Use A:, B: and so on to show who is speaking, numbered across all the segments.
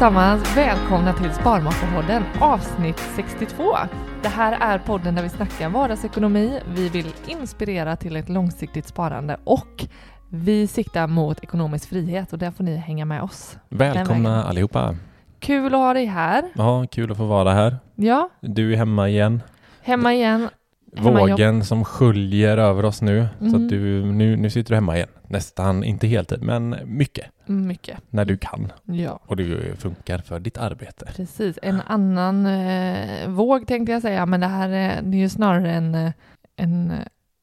A: Allesammans! Välkomna till Sparmakarpodden avsnitt 62. Det här är podden där vi snackar vardagsekonomi, vi vill inspirera till ett långsiktigt sparande och vi siktar mot ekonomisk frihet och där får ni hänga med oss.
B: Välkomna allihopa.
A: Kul att ha dig här.
B: Ja, kul att få vara här.
A: Ja,
B: Du är hemma igen.
A: hemma igen. Hemmajobb.
B: Vågen som sköljer över oss nu. Så
A: Mm.
B: att du, nu, nu sitter du hemma igen. Nästan, inte heltid, men mycket.
A: Mycket.
B: När du kan.
A: Ja,
B: Och det funkar för ditt arbete.
A: precis. En annan eh, våg tänkte jag säga, men det här är, det är ju snarare en, eh, en eh,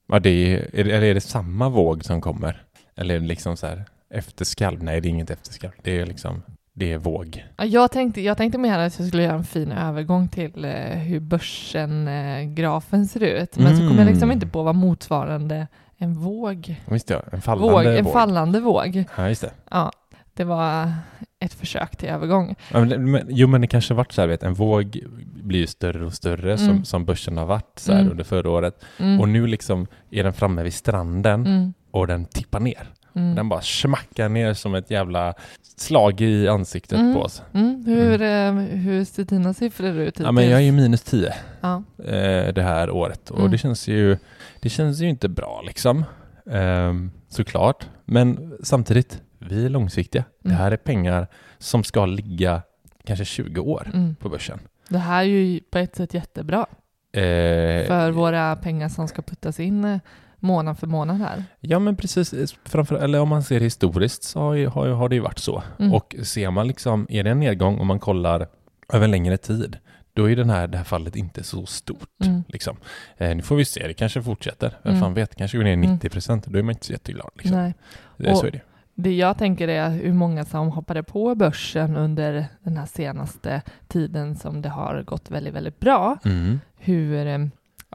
B: Ja, det är, eller är det samma våg som kommer? Eller är det liksom så här efterskalv? Nej, det är inget efterskalv. Det är liksom, det är våg.
A: Ja, Jag tänkte, jag tänkte mer att jag skulle göra en fin övergång till eh, hur börsen-grafen ser ut. Men så kom jag
B: Mm.
A: liksom inte på vad motsvarande en våg.
B: Visst ja, en fallande
A: våg
B: våg.
A: en fallande våg.
B: Ja, just det.
A: Ja, det var ett försök till övergång.
B: Ja, men, det- men, jo, men det kanske varit så här, vet, en våg blir ju större och större
A: Mm.
B: som, som börsen har varit så här
A: Mm.
B: under förra året.
A: Mm.
B: Och nu liksom är den framme vid stranden
A: Mm.
B: och den tippar ner.
A: Mm.
B: Den bara smackar ner som ett jävla slag i ansiktet
A: Mm.
B: på oss.
A: Hur, eh, hur ser dina siffror ut?
B: Ja, men jag är ju minus 10
A: ja.
B: eh, det här året och det känns ju det känns ju inte bra liksom. Ehm, såklart. Men samtidigt, vi är långsiktiga. Det
A: Mm.
B: här är pengar som ska ligga kanske 20 år
A: Mm.
B: på börsen.
A: Det här är ju på ett sätt jättebra
B: Eh,
A: för våra pengar som ska puttas in eh, månad för månad här.
B: Ja men precis, framför, eller om man ser historiskt så har, ju, har, ju- har det ju varit så.
A: Mm.
B: Och ser man liksom, är det en nedgång om man kollar över längre tid, då är den här, det här fallet inte så stort.
A: Mm.
B: Liksom. Eh, nu får vi se, det kanske fortsätter. Vem
A: Mm.
B: fan vet, kanske går ner
A: Mm.
B: 90 procent, då är man inte så jätteglad. Liksom.
A: Nej.
B: Det,
A: Och-
B: så är det.
A: Det jag tänker är hur många som hoppade på börsen under den här senaste tiden som det har gått väldigt, väldigt bra.
B: Mm.
A: Hur, eh,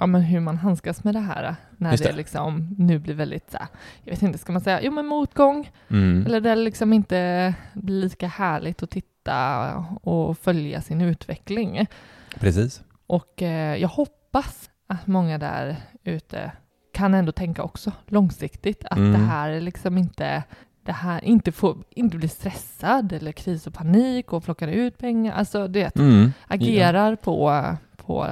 A: ja, men hur man handskas med det här när
B: Just
A: det, liksom nu blir väldigt, jag vet inte, ska man säga, jo men motgång,
B: Mm.
A: eller det liksom inte blir lika härligt att titta och följa sin utveckling.
B: Precis.
A: Och eh, jag hoppas att många där ute kan ändå tänka också långsiktigt att
B: Mm.
A: det här är liksom inte det här inte får inte bli stressad eller kris och panik och plockar ut pengar. Alltså det
B: Mm.
A: agerar på, på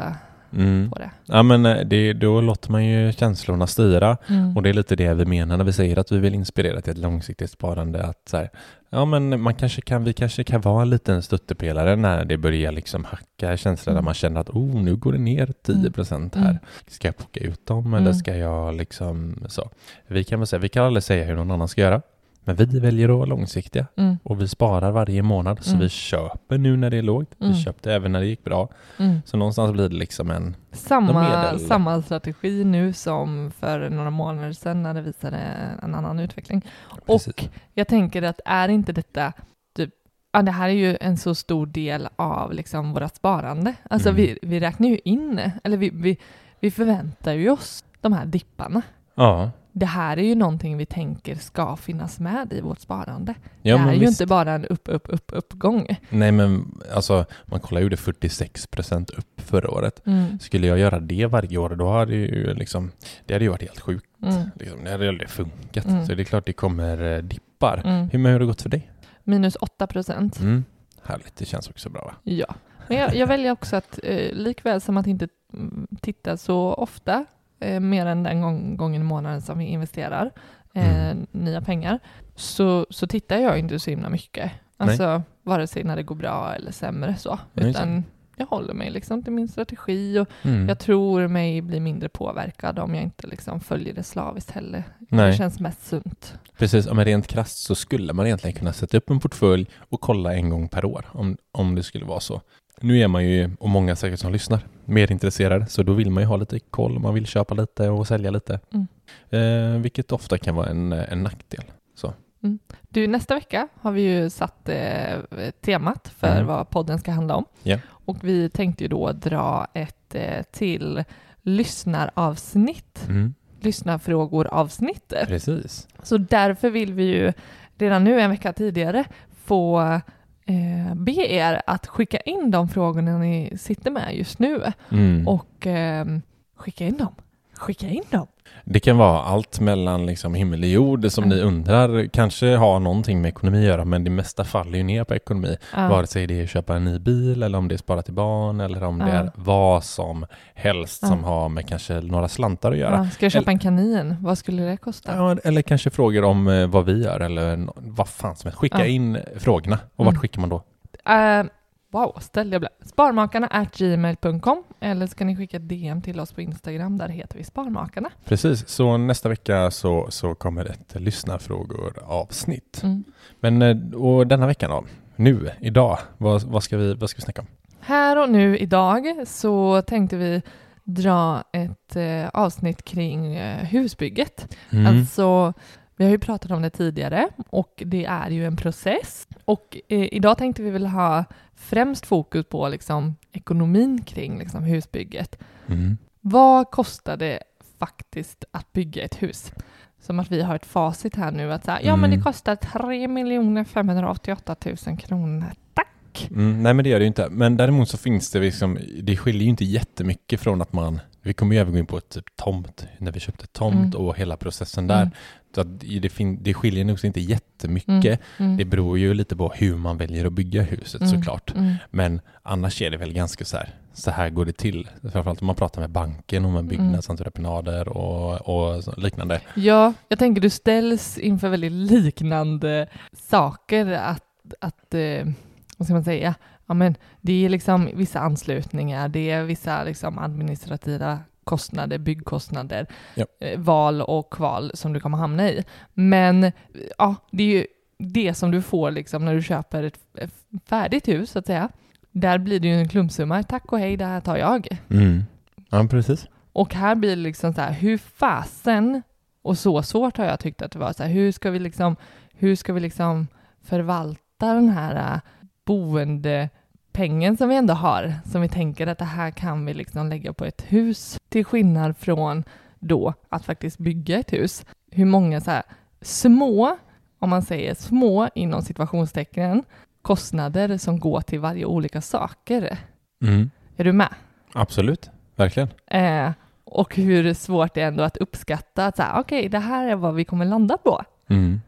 B: Mm.
A: på det.
B: Ja men eh, det, då låter man ju känslorna styra
A: Mm.
B: och det är lite det vi menar när vi säger att vi vill inspirera till ett långsiktigt sparande. Att så här, ja men man kanske kan, vi kanske kan vara en liten stöttepelare när det börjar liksom hacka känslor där
A: Mm.
B: man känner att oh nu går det ner 10 procent här.
A: Mm.
B: Ska jag plocka ut dem eller
A: Mm.
B: ska jag liksom så. Vi kan väl säga, vi kan aldrig säga hur någon annan ska göra. Men vi väljer att vara långsiktiga
A: Mm.
B: och vi sparar varje månad så
A: Mm.
B: vi köper nu när det är lågt.
A: Mm.
B: Vi köpte även när det gick bra.
A: Mm.
B: Så någonstans blir det liksom en
A: Samma, samma strategi nu som för några månader sedan när det visade en annan utveckling.
B: Precis.
A: Och jag tänker att är inte detta typ, ja det här är ju en så stor del av liksom vårt sparande. Alltså
B: Mm.
A: vi, vi räknar ju in, eller vi, vi, vi förväntar ju oss de här dipparna.
B: Ja,
A: Det här är ju någonting vi tänker ska finnas med i vårt sparande.
B: ja
A: det är ju
B: visst.
A: inte bara en upp, upp, upp, uppgång.
B: Nej men alltså man kollar ju det 46% upp förra året.
A: Mm.
B: Skulle jag göra det varje år då hade ju liksom Det hade ju varit helt sjukt.
A: Mm.
B: Liksom. Det hade ju aldrig funkat.
A: Mm.
B: Så det är klart det kommer eh, dippar.
A: Mm.
B: Hur, hur har det gått för dig?
A: Minus 8 procent.
B: Mm. Härligt, det känns också bra va?
A: Ja, men jag, jag väljer också att eh, likväl som att inte mm, titta så ofta, eh, mer än den gång, gången i månaden som vi investerar eh,
B: Mm.
A: nya pengar, så, så tittar jag inte så himla mycket. Alltså vare sig när det går bra eller sämre så,
B: Nej,
A: utan jag håller mig liksom till min strategi och
B: Mm.
A: jag tror mig bli mindre påverkad om jag inte liksom följer det slaviskt heller. Det
B: Nej,
A: känns mest sunt.
B: precis. Men rent krasst så skulle man egentligen kunna sätta upp en portfölj och kolla en gång per år om, om det skulle vara så. Nu är man ju, och många säkert som lyssnar, mer intresserade så då vill man ju ha lite koll, man vill köpa lite och sälja lite.
A: Mm.
B: Eh, vilket ofta kan vara en, en nackdel. Så.
A: Du, nästa vecka har vi ju satt eh, temat för
B: Mm.
A: vad podden ska handla om.
B: Ja.
A: Och vi tänkte ju då dra ett eh, till lyssnaravsnitt,
B: Mm.
A: lyssnarfrågor-avsnitt.
B: Precis.
A: Så därför vill vi ju redan nu en vecka tidigare få eh, be er att skicka in de frågorna ni sitter med just nu
B: Mm.
A: och eh, skicka in dem. Skicka in dem.
B: Det kan vara allt mellan liksom himmel och jord som
A: Mm.
B: ni undrar kanske har någonting med ekonomi att göra men det mesta faller ju ner på ekonomi.
A: Ja.
B: Vare sig det är att köpa en ny bil eller om det är spara till barn eller om det
A: Ja.
B: är vad som helst
A: Ja.
B: som har med kanske några slantar att göra.
A: Ja, ska jag köpa en kanin? Vad skulle det kosta?
B: Ja, eller kanske frågor om eh, vad vi gör eller vad fan som helst. Skicka in frågorna. Och
A: Mm.
B: vart skickar man då?
A: Uh, wow, ställde jag blä. Sparmakarna at gmail.com eller ska ni skicka DM till oss på Instagram, där heter vi Sparmakarna.
B: Precis, så nästa vecka så, så kommer ett lyssnarfrågor avsnitt.
A: Mm.
B: Men eh, och denna veckan då? Nu, idag, vad, vad, ska vi, vad ska vi snacka om?
A: Här och nu idag så tänkte vi dra ett eh, avsnitt kring eh, husbygget.
B: Mm.
A: Alltså, vi har ju pratat om det tidigare och det är ju en process. Och eh, idag tänkte vi väl ha främst fokus på liksom, ekonomin kring liksom, husbygget.
B: Mm.
A: Vad kostar det faktiskt att bygga ett hus? Som att vi har ett facit här nu att så här, ja men det
B: Mm.
A: kostar 3 588 000 kronor. Tack!
B: Mm, nej men det gör det ju inte. Men däremot så finns det liksom, det skiljer ju inte jättemycket från att man, vi kommer ju även gå in på ett typ tomt, när vi köpte tomt
A: Mm.
B: och hela processen där.
A: Mm.
B: Så det, fin, det skiljer nog inte
A: Mm.
B: jättemycket.
A: Mm.
B: Det beror ju lite på hur man väljer att bygga huset
A: Mm.
B: såklart.
A: Mm.
B: Men annars är det väl ganska så här, så här går det till. Framförallt om man pratar med banken om
A: Mm.
B: byggnadsentreprenader och, och liknande.
A: Ja, jag tänker du ställs inför väldigt liknande saker att, att eh, vad ska man säga, ja men det är liksom vissa anslutningar, det är vissa liksom administrativa kostnader, byggkostnader,
B: Ja.
A: eh, val och kval som du kommer hamna i. Men eh, ja, det är ju det som du får liksom när du köper ett, färdigt hus så att säga. Där blir det ju en klumpsumma, tack och hej, det här tar jag.
B: Mm. Ja, precis.
A: Och här blir det liksom så här, hur fasen, och så svårt har jag tyckt att det var, så här, hur ska vi liksom, hur ska vi liksom förvalta den här äh, boendepengen som vi ändå har, som vi tänker att det här kan vi liksom lägga på ett hus, till skillnad från då att faktiskt bygga ett hus. Hur många så här små, om man säger små inom situationstecken, kostnader som går till varje olika saker.
B: Mm.
A: Är du med?
B: Absolut, verkligen.
A: Eh, och hur svårt det är ändå att uppskatta att okej, det här är vad vi kommer landa på.
B: Mm.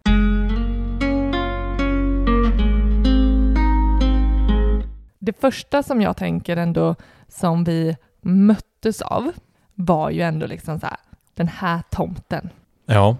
A: Det första som jag tänker ändå som vi mötte möttes av var ju ändå liksom så här, den här tomten.
B: Ja,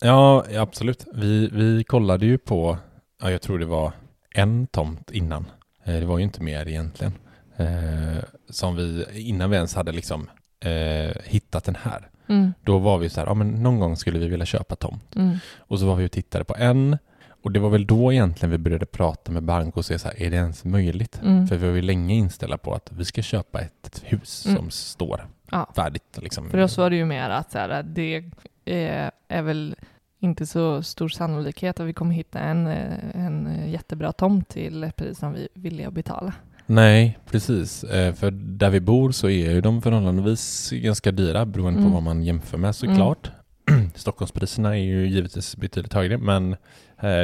B: ja absolut. Vi, vi kollade ju på, ja, jag tror det var en tomt innan. Eh, det var ju inte mer egentligen. Eh, som vi, innan vi ens hade liksom eh, hittat den här.
A: Mm,
B: Då var vi så här, ja men någon gång skulle vi vilja köpa tomt.
A: mm,
B: Och så var vi och tittade på en. Och det var väl då egentligen vi började prata med bank och se så här, är det ens möjligt?
A: mm.
B: För vi var ju länge inställda på att vi ska köpa ett hus
A: Mm.
B: som står
A: Ja.
B: färdigt. Liksom.
A: För oss var det ju mer att så här, det är, är väl inte så stor sannolikhet att vi kommer hitta en, eh, en jättebra tomt till ett pris som vi villiga att betala.
B: Nej, precis. Eh, För där vi bor så är ju de förhållandevis ganska dyra beroende på
A: Mm.
B: vad man jämför med såklart. Stockholmspriserna är ju givetvis betydligt högre men eh,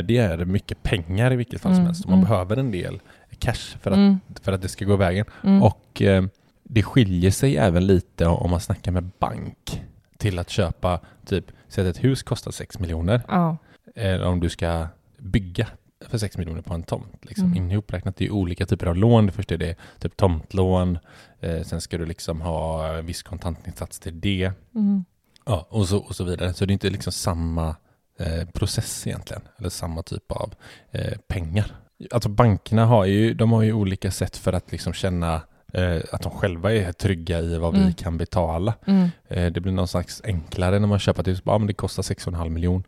B: det är mycket pengar i vilket fall som
A: Mm,
B: helst. Man
A: mm.
B: behöver en del cash för att,
A: Mm,
B: för att det ska gå vägen. Och eh, det skiljer sig även lite om man snackar med bank till att köpa typ, säg att ett hus kostar 6 miljoner
A: ja,
B: eller om du ska bygga för 6 miljoner på en tomt. Liksom.
A: Mm.
B: Ihopräknat, det är olika typer av lån. Det första är det typ tomtlån, eh, sen ska du liksom ha viss kontantinsats till det
A: mm,
B: ja, och, så, och så vidare. Så det är inte liksom samma eh, process egentligen, eller samma typ av eh, pengar. Alltså bankerna har ju, de har ju olika sätt för att liksom känna eh, att de själva är trygga i vad vi
A: Mm.
B: kan betala.
A: mm,
B: Eh, Det blir någon slags enklare när man köper ett hus. Ja, men det kostar 6,5 miljon.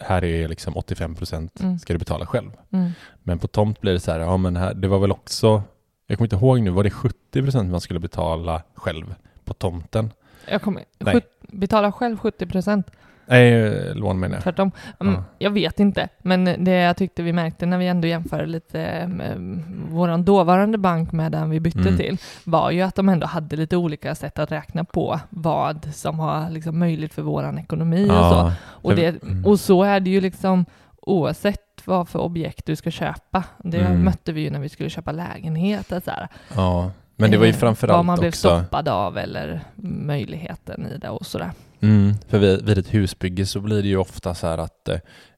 B: Här är liksom 85 procent
A: Mm.
B: ska du betala själv.
A: mm.
B: Men på tomt blir det så här, ja men här, det var väl också, jag kommer inte ihåg nu, var det 70 procent man skulle betala själv på tomten?
A: Jag kommer
B: Nej.
A: betala själv 70 procent.
B: Nej, lån menar jag.
A: Tvärtom. Mm,
B: Ja.
A: Jag vet inte, men det jag tyckte vi märkte när vi ändå jämförde lite med vår dåvarande bank med den vi bytte
B: Mm.
A: till var ju att de ändå hade lite olika sätt att räkna på vad som har liksom möjligt för våran ekonomi och så.
B: Ja,
A: Och, det,
B: mm.
A: och så är det ju liksom oavsett vad för objekt du ska köpa. Det
B: Mm.
A: mötte vi ju när vi skulle köpa lägenhet. Så här,
B: ja. Men det var ju
A: eh,
B: framförallt
A: Vad man blev
B: också,
A: stoppad av eller möjligheten i det och sådär.
B: mm, för vid, vid ett husbygge så blir det ju ofta så här att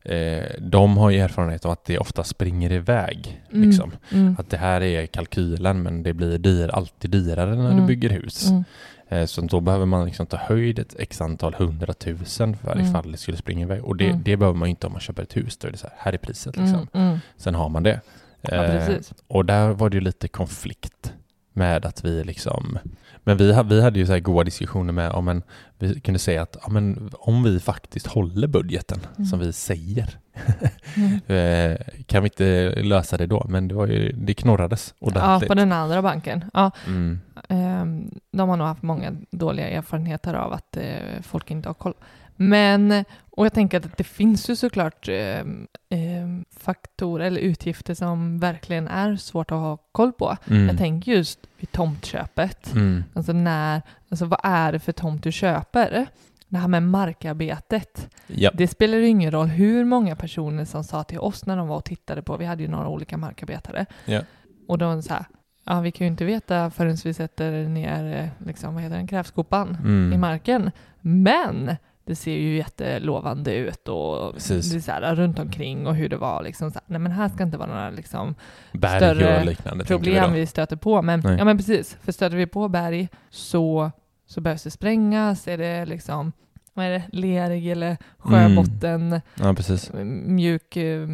B: eh, de har ju erfarenhet av att det ofta springer iväg.
A: Mm.
B: Liksom.
A: Mm.
B: Att det här är kalkylen men det blir dyr, alltid dyrare när du
A: Mm.
B: bygger hus.
A: Mm.
B: Eh, Så då behöver man liksom ta höjd ett x antal hundratusen för
A: Mm.
B: ifall det skulle springa iväg. Och det,
A: Mm.
B: det behöver man inte om man köper ett hus. Då är det så här, här är priset liksom. Sen har man det.
A: Ja,
B: Eh,
A: precis.
B: och där var det ju lite konflikt med att vi liksom men vi, vi hade ju så här goda diskussioner med om en, vi kunde säga att ja, men om vi faktiskt håller budgeten
A: Mm.
B: som vi säger
A: Mm.
B: eh, kan vi inte lösa det då? Men det, var ju, det knorrades
A: Ja,
B: ordentligt.
A: på den andra banken. Ja,
B: mm.
A: ehm, de har nog haft många dåliga erfarenheter av att eh, folk inte har koll. Men, och jag tänker att det finns ju såklart ehm, faktorer eller utgifter som verkligen är svårt att ha koll på.
B: Mm.
A: Jag tänker just vid tomtköpet.
B: Mm.
A: Alltså när, alltså vad är det för tomt du köper? Det här med markarbetet.
B: Ja.
A: Det spelar ju ingen roll hur många personer som sa till oss när de var och tittade på, vi hade ju några olika markarbetare.
B: Ja.
A: Och de sa, ja vi kan ju inte veta förrän vi sätter ner, eh, liksom, vad heter den, grävskopan
B: Mm.
A: i marken. Men det ser ju jättelovande ut och
B: Precis.
A: det är så här, runt omkring och hur det var liksom. Så här, nej men här ska inte vara några liksom,
B: Berg
A: större
B: och liknande.
A: problem
B: vi
A: vi stöter på. Men,
B: Nej.
A: ja, men precis, för stöter vi på berg så, så behövs det sprängas. Är det liksom vad är det, lerig eller sjöbotten,
B: då. Ja,
A: mjuk eh,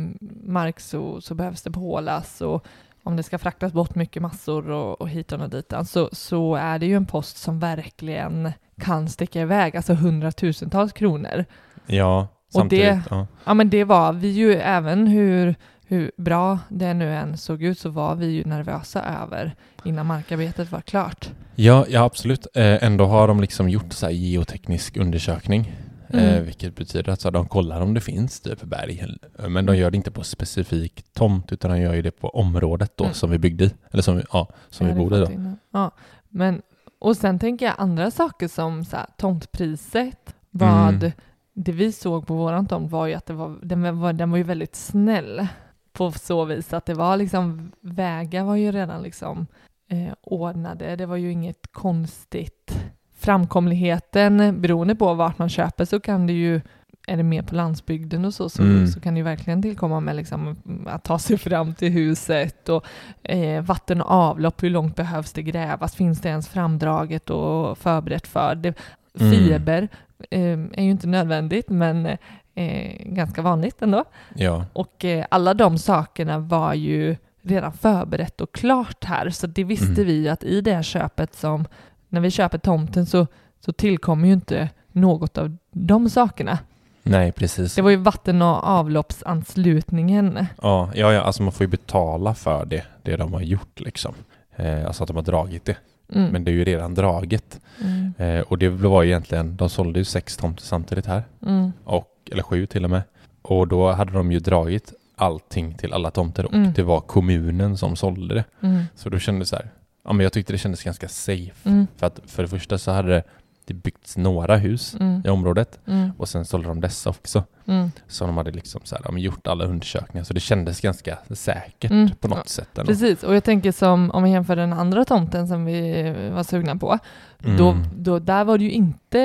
A: mark så, så behövs det pålas. Och om det ska fraktas bort mycket massor och, och hitan och ditan så, så är det ju en post som verkligen kan sticka iväg, alltså hundratusentals kronor.
B: Ja,
A: Och
B: samtidigt.
A: det-
B: ja.
A: Ja men det var vi ju även hur, hur bra det nu än såg ut så var vi ju nervösa över innan markarbetet var klart.
B: Ja, ja, absolut. Eh, ändå har de liksom gjort så geoteknisk undersökning. Eh,
A: Mm.
B: vilket betyder att så de kollar om det finns typ berg. Eh, Men de gör det inte på specifik tomt utan de gör ju det på området då
A: Mm.
B: som vi byggde i. Eller som, vi- ja, som vi i då.
A: Ja, men och sen tänker jag andra saker som så här, tomtpriset. Vad
B: Mm.
A: det vi såg på våran tomt var ju att det var, den, var, den var ju väldigt snäll på så vis att det var liksom vägar var ju redan liksom eh, ordnade. Det var ju inget konstigt. Framkomligheten beroende på vart man köper så kan det ju är det mer på landsbygden och så, så,
B: Mm.
A: så kan det ju verkligen tillkomma med liksom att ta sig fram till huset och eh, vatten och avlopp, hur långt behövs det grävas, finns det ens framdraget och förberett för det?
B: Mm.
A: Fiber eh, är ju inte nödvändigt, men eh, ganska vanligt ändå.
B: Ja,
A: Och eh, alla de sakerna var ju redan förberett och klart här, så det visste
B: Mm.
A: vi att i det här köpet som, när vi köper tomten så, så tillkommer ju inte något av de sakerna.
B: Nej precis.
A: Det var ju vatten och avloppsanslutningen.
B: Ja, ja, ja, alltså man får ju betala för det, det de har gjort liksom. Eh, alltså att de har dragit det.
A: Mm.
B: Men det är ju redan draget.
A: Mm.
B: Eh, och det var ju egentligen, de sålde ju sex tomter samtidigt här.
A: Mm.
B: Och, eller sju till och med. Och då hade de ju dragit allting till alla tomter och
A: Mm.
B: det var kommunen som sålde det.
A: Mm.
B: Så då kändes det så här, ja men jag tyckte det kändes ganska safe.
A: Mm.
B: För att för det första så hade det, det byggts några hus
A: Mm.
B: i området
A: Mm.
B: och sen sålde de dessa också.
A: Mm.
B: Så de hade liksom så här, gjort alla undersökningar så det kändes ganska säkert
A: Mm.
B: på något
A: Ja,
B: sätt. Ändå.
A: Precis, och jag tänker som om vi jämför den andra tomten som vi var sugna på,
B: Mm.
A: då, då, där var det ju inte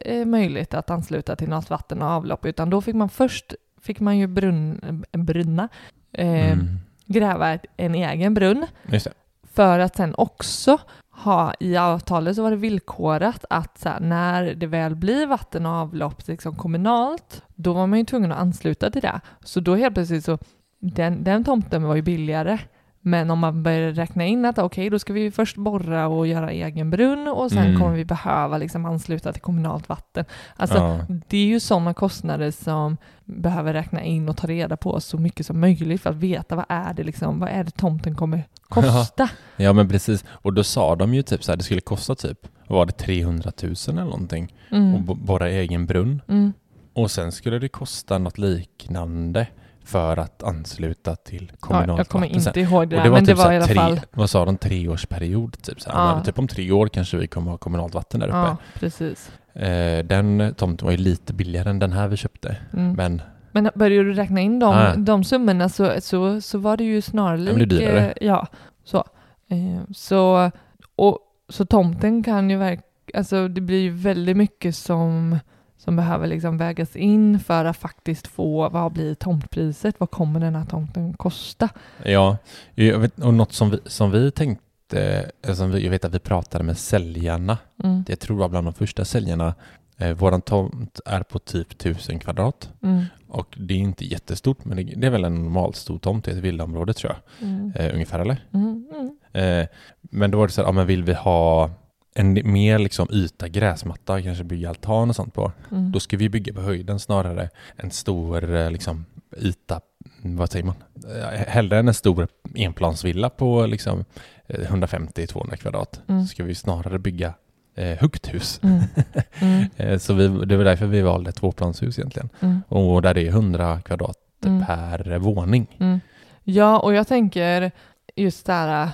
A: eh, möjligt att ansluta till något vatten och avlopp, utan då fick man först fick man ju brunn, brunna, eh,
B: Mm.
A: gräva en egen brunn, för att sen också ha i avtalet så var det villkorat att så här, när det väl blir vatten och avlopp liksom kommunalt, då var man ju tvungen att ansluta till det. Så då helt plötsligt så, den, den tomten var ju billigare. Men om man börjar räkna in att okej, då ska vi först borra och göra egen brunn och sen
B: Mm.
A: kommer vi behöva liksom ansluta till kommunalt vatten. Alltså,
B: ja.
A: det är ju sådana kostnader som behöver räkna in och ta reda på så mycket som möjligt för att veta vad är det liksom, vad är det tomten kommer kosta?
B: ja men precis. Och då sa de ju typ så här, det skulle kosta typ, var det, 300 000 eller någonting? Och
A: Mm.
B: bo- borra egen brunn.
A: Mm.
B: Och sen skulle det kosta något liknande för att ansluta till
A: Ja,
B: kommunalt
A: jag kommer
B: vatten
A: inte ihåg det, där, men det
B: typ så
A: var i alla
B: tre,
A: fall...
B: vad sa de, treårsperiod typ så.
A: Ja.
B: Men typ om tre år kanske vi kommer ha kommunalt vatten där uppe.
A: Ja, precis.
B: Eh, den tomten var ju lite billigare än den här vi köpte.
A: Mm. Men,
B: Men
A: börjar du räkna in de,
B: Ja.
A: de summorna så, så, så var det ju
B: Ja,
A: snarlikt...
B: men det
A: eh, Ja, så. Eh, så, och, så tomten kan ju verkligen... Alltså det blir ju väldigt mycket som, som behöver liksom vägas in för att faktiskt få, vad blir tomtpriset? Vad kommer den här tomten kosta?
B: ja, jag vet, och något som vi, som vi tänkte, eh, som vi, jag vet att vi pratade med säljarna,
A: Mm.
B: jag tror det var bland de första säljarna, eh, våran tomt är på typ 1000 kvadrat.
A: Mm.
B: Och det är inte jättestort, men det, det är väl en normal stor tomt i ett villaområde tror jag.
A: Mm.
B: Eh, ungefär eller?
A: Mm. Mm.
B: Eh, men då var det så här, ja men vill vi ha en mer liksom yta gräsmatta, kanske bygga altan och sånt på.
A: Mm.
B: Då ska vi bygga på höjden snarare en stor eh, liksom yta, mm, vad säger man? Eh, Hellre än en stor enplansvilla på liksom eh, 150-200 kvadrat.
A: Mm.
B: Så ska vi snarare bygga eh, högt hus.
A: Mm. Mm.
B: Eh, så vi, det var därför vi valde tvåplanshus egentligen.
A: Mm.
B: Och där det är 100 kvadrat
A: Mm.
B: per våning.
A: Mm. Ja, och jag tänker just det här,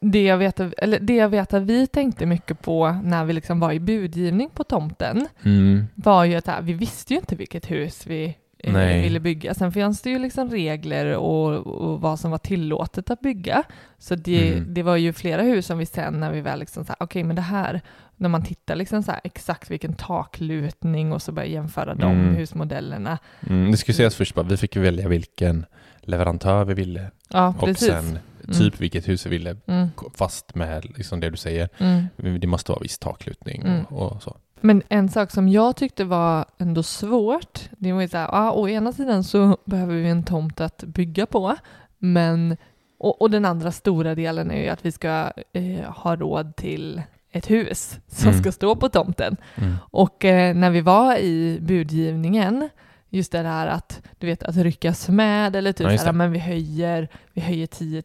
A: det jag, vet, eller det jag vet att vi tänkte mycket på när vi liksom var i budgivning på tomten
B: Mm.
A: var ju att här, vi visste ju inte vilket hus vi eh,
B: Nej.
A: ville bygga. Sen fanns det ju liksom regler och, och vad som var tillåtet att bygga. Så det,
B: Mm.
A: det var ju flera hus som vi sen när vi väl liksom så här, okej men det här, när man tittar liksom så här exakt vilken taklutning och så börjar jämföra de
B: Mm.
A: husmodellerna.
B: Mm, det ska sägas först bara, vi fick välja vilken leverantör vi ville
A: Ja,
B: och
A: precis.
B: sen typ vilket hus vi ville
A: Mm.
B: fast med liksom det du säger.
A: Mm.
B: Det måste vara viss taklutning
A: Mm.
B: och, så.
A: Men en sak som jag tyckte var ändå svårt, det var ju så här, ja, å ena sidan så behöver vi en tomt att bygga på, men och, och den andra stora delen är ju att vi ska eh, ha råd till ett hus som
B: Mm.
A: ska stå på tomten.
B: Mm.
A: Och eh, när vi var i budgivningen, just det här att du vet att ryckas med eller typ
B: Ja, just
A: så här,
B: det.
A: men vi höjer, vi höjer 10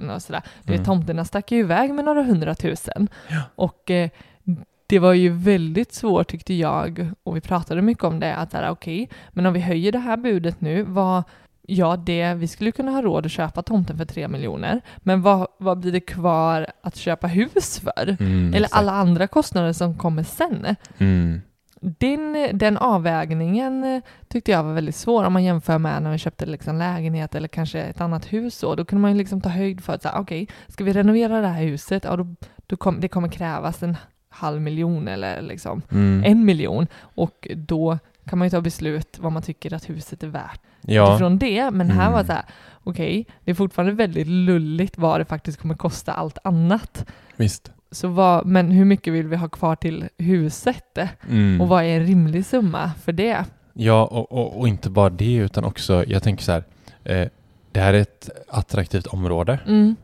A: 000 och sådär. Du vet,
B: Mm.
A: tomterna stack ju iväg med några hundratusen.
B: Ja.
A: Och eh, det var ju väldigt svårt tyckte jag, och vi pratade mycket om det, att okej, men om vi höjer det här budet nu, vad, ja, det, vi skulle kunna ha råd att köpa tomten för 3 miljoner, men vad, vad blir det kvar att köpa hus för?
B: Mm,
A: Eller
B: exakt.
A: alla andra kostnader som kommer sen.
B: Mm.
A: Den, den avvägningen eh, tyckte jag var väldigt svår om man jämför med när vi köpte liksom lägenhet eller kanske ett annat hus. Så. Då kunde man ju liksom ta höjd för att säga, okej, ska vi renovera det här huset, ja, då, då kom, det kommer krävas en halv miljon eller liksom
B: Mm.
A: en miljon och då kan man ju ta beslut vad man tycker att huset är värt
B: Ja,
A: utifrån det. Men här
B: Mm.
A: var så här, okej, det är fortfarande väldigt lulligt vad det faktiskt kommer kosta allt annat.
B: visst.
A: Så vad, men hur mycket vill vi ha kvar till huset?
B: Mm.
A: Och vad är en rimlig summa för det?
B: Ja, och, och, och inte bara det utan också, jag tänker så här, eh, det här är ett attraktivt område.
A: Mm,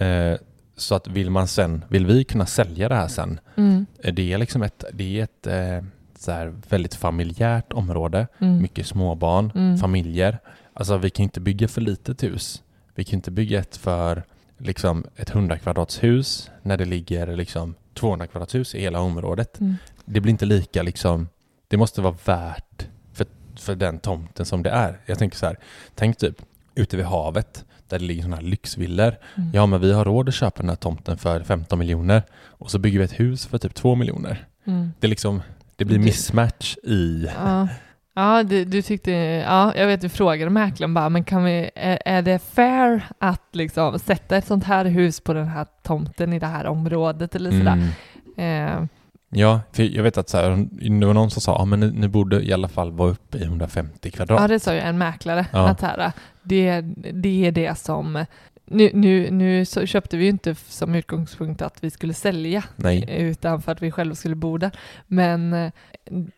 B: Eh, så att vill man sen, vill vi kunna sälja det här sen,
A: mm,
B: eh, det är liksom ett, det är ett eh, så här väldigt familjärt område,
A: mm,
B: mycket småbarn,
A: Mm.
B: familjer. Alltså vi kan inte bygga för litet hus. Vi kan inte bygga ett för liksom ett 100 kvadrats hus när det ligger liksom 200 kvadrats hus i hela området.
A: mm.
B: Det blir inte lika liksom, det måste vara värt för, för den tomten som det är. Jag tänker så här, tänk typ ute vid havet där det ligger sådana här lyxvillor.
A: Mm.
B: Ja men vi har råd att köpa den här tomten för 15 miljoner och så bygger vi ett hus för typ 2 miljoner.
A: Mm.
B: Det liksom, det blir mismatch i...
A: Ja, ja du, du tyckte, ja, jag vet du frågade mäklaren bara, men kan vi, är, är det fair att liksom sätta ett sånt här hus på den här tomten i det här området eller sådär?
B: Mm.
A: Eh,
B: Ja, för jag vet att så här, det var någon som sa ah, men ni, ni borde i alla fall vara uppe i 150 kvadrat.
A: ja, det sa ju en mäklare,
B: Ja.
A: att här, det, det är det som nu, nu, nu köpte vi ju inte som utgångspunkt att vi skulle sälja,
B: Nej.
A: utan för att vi själva skulle bo där. Men eh,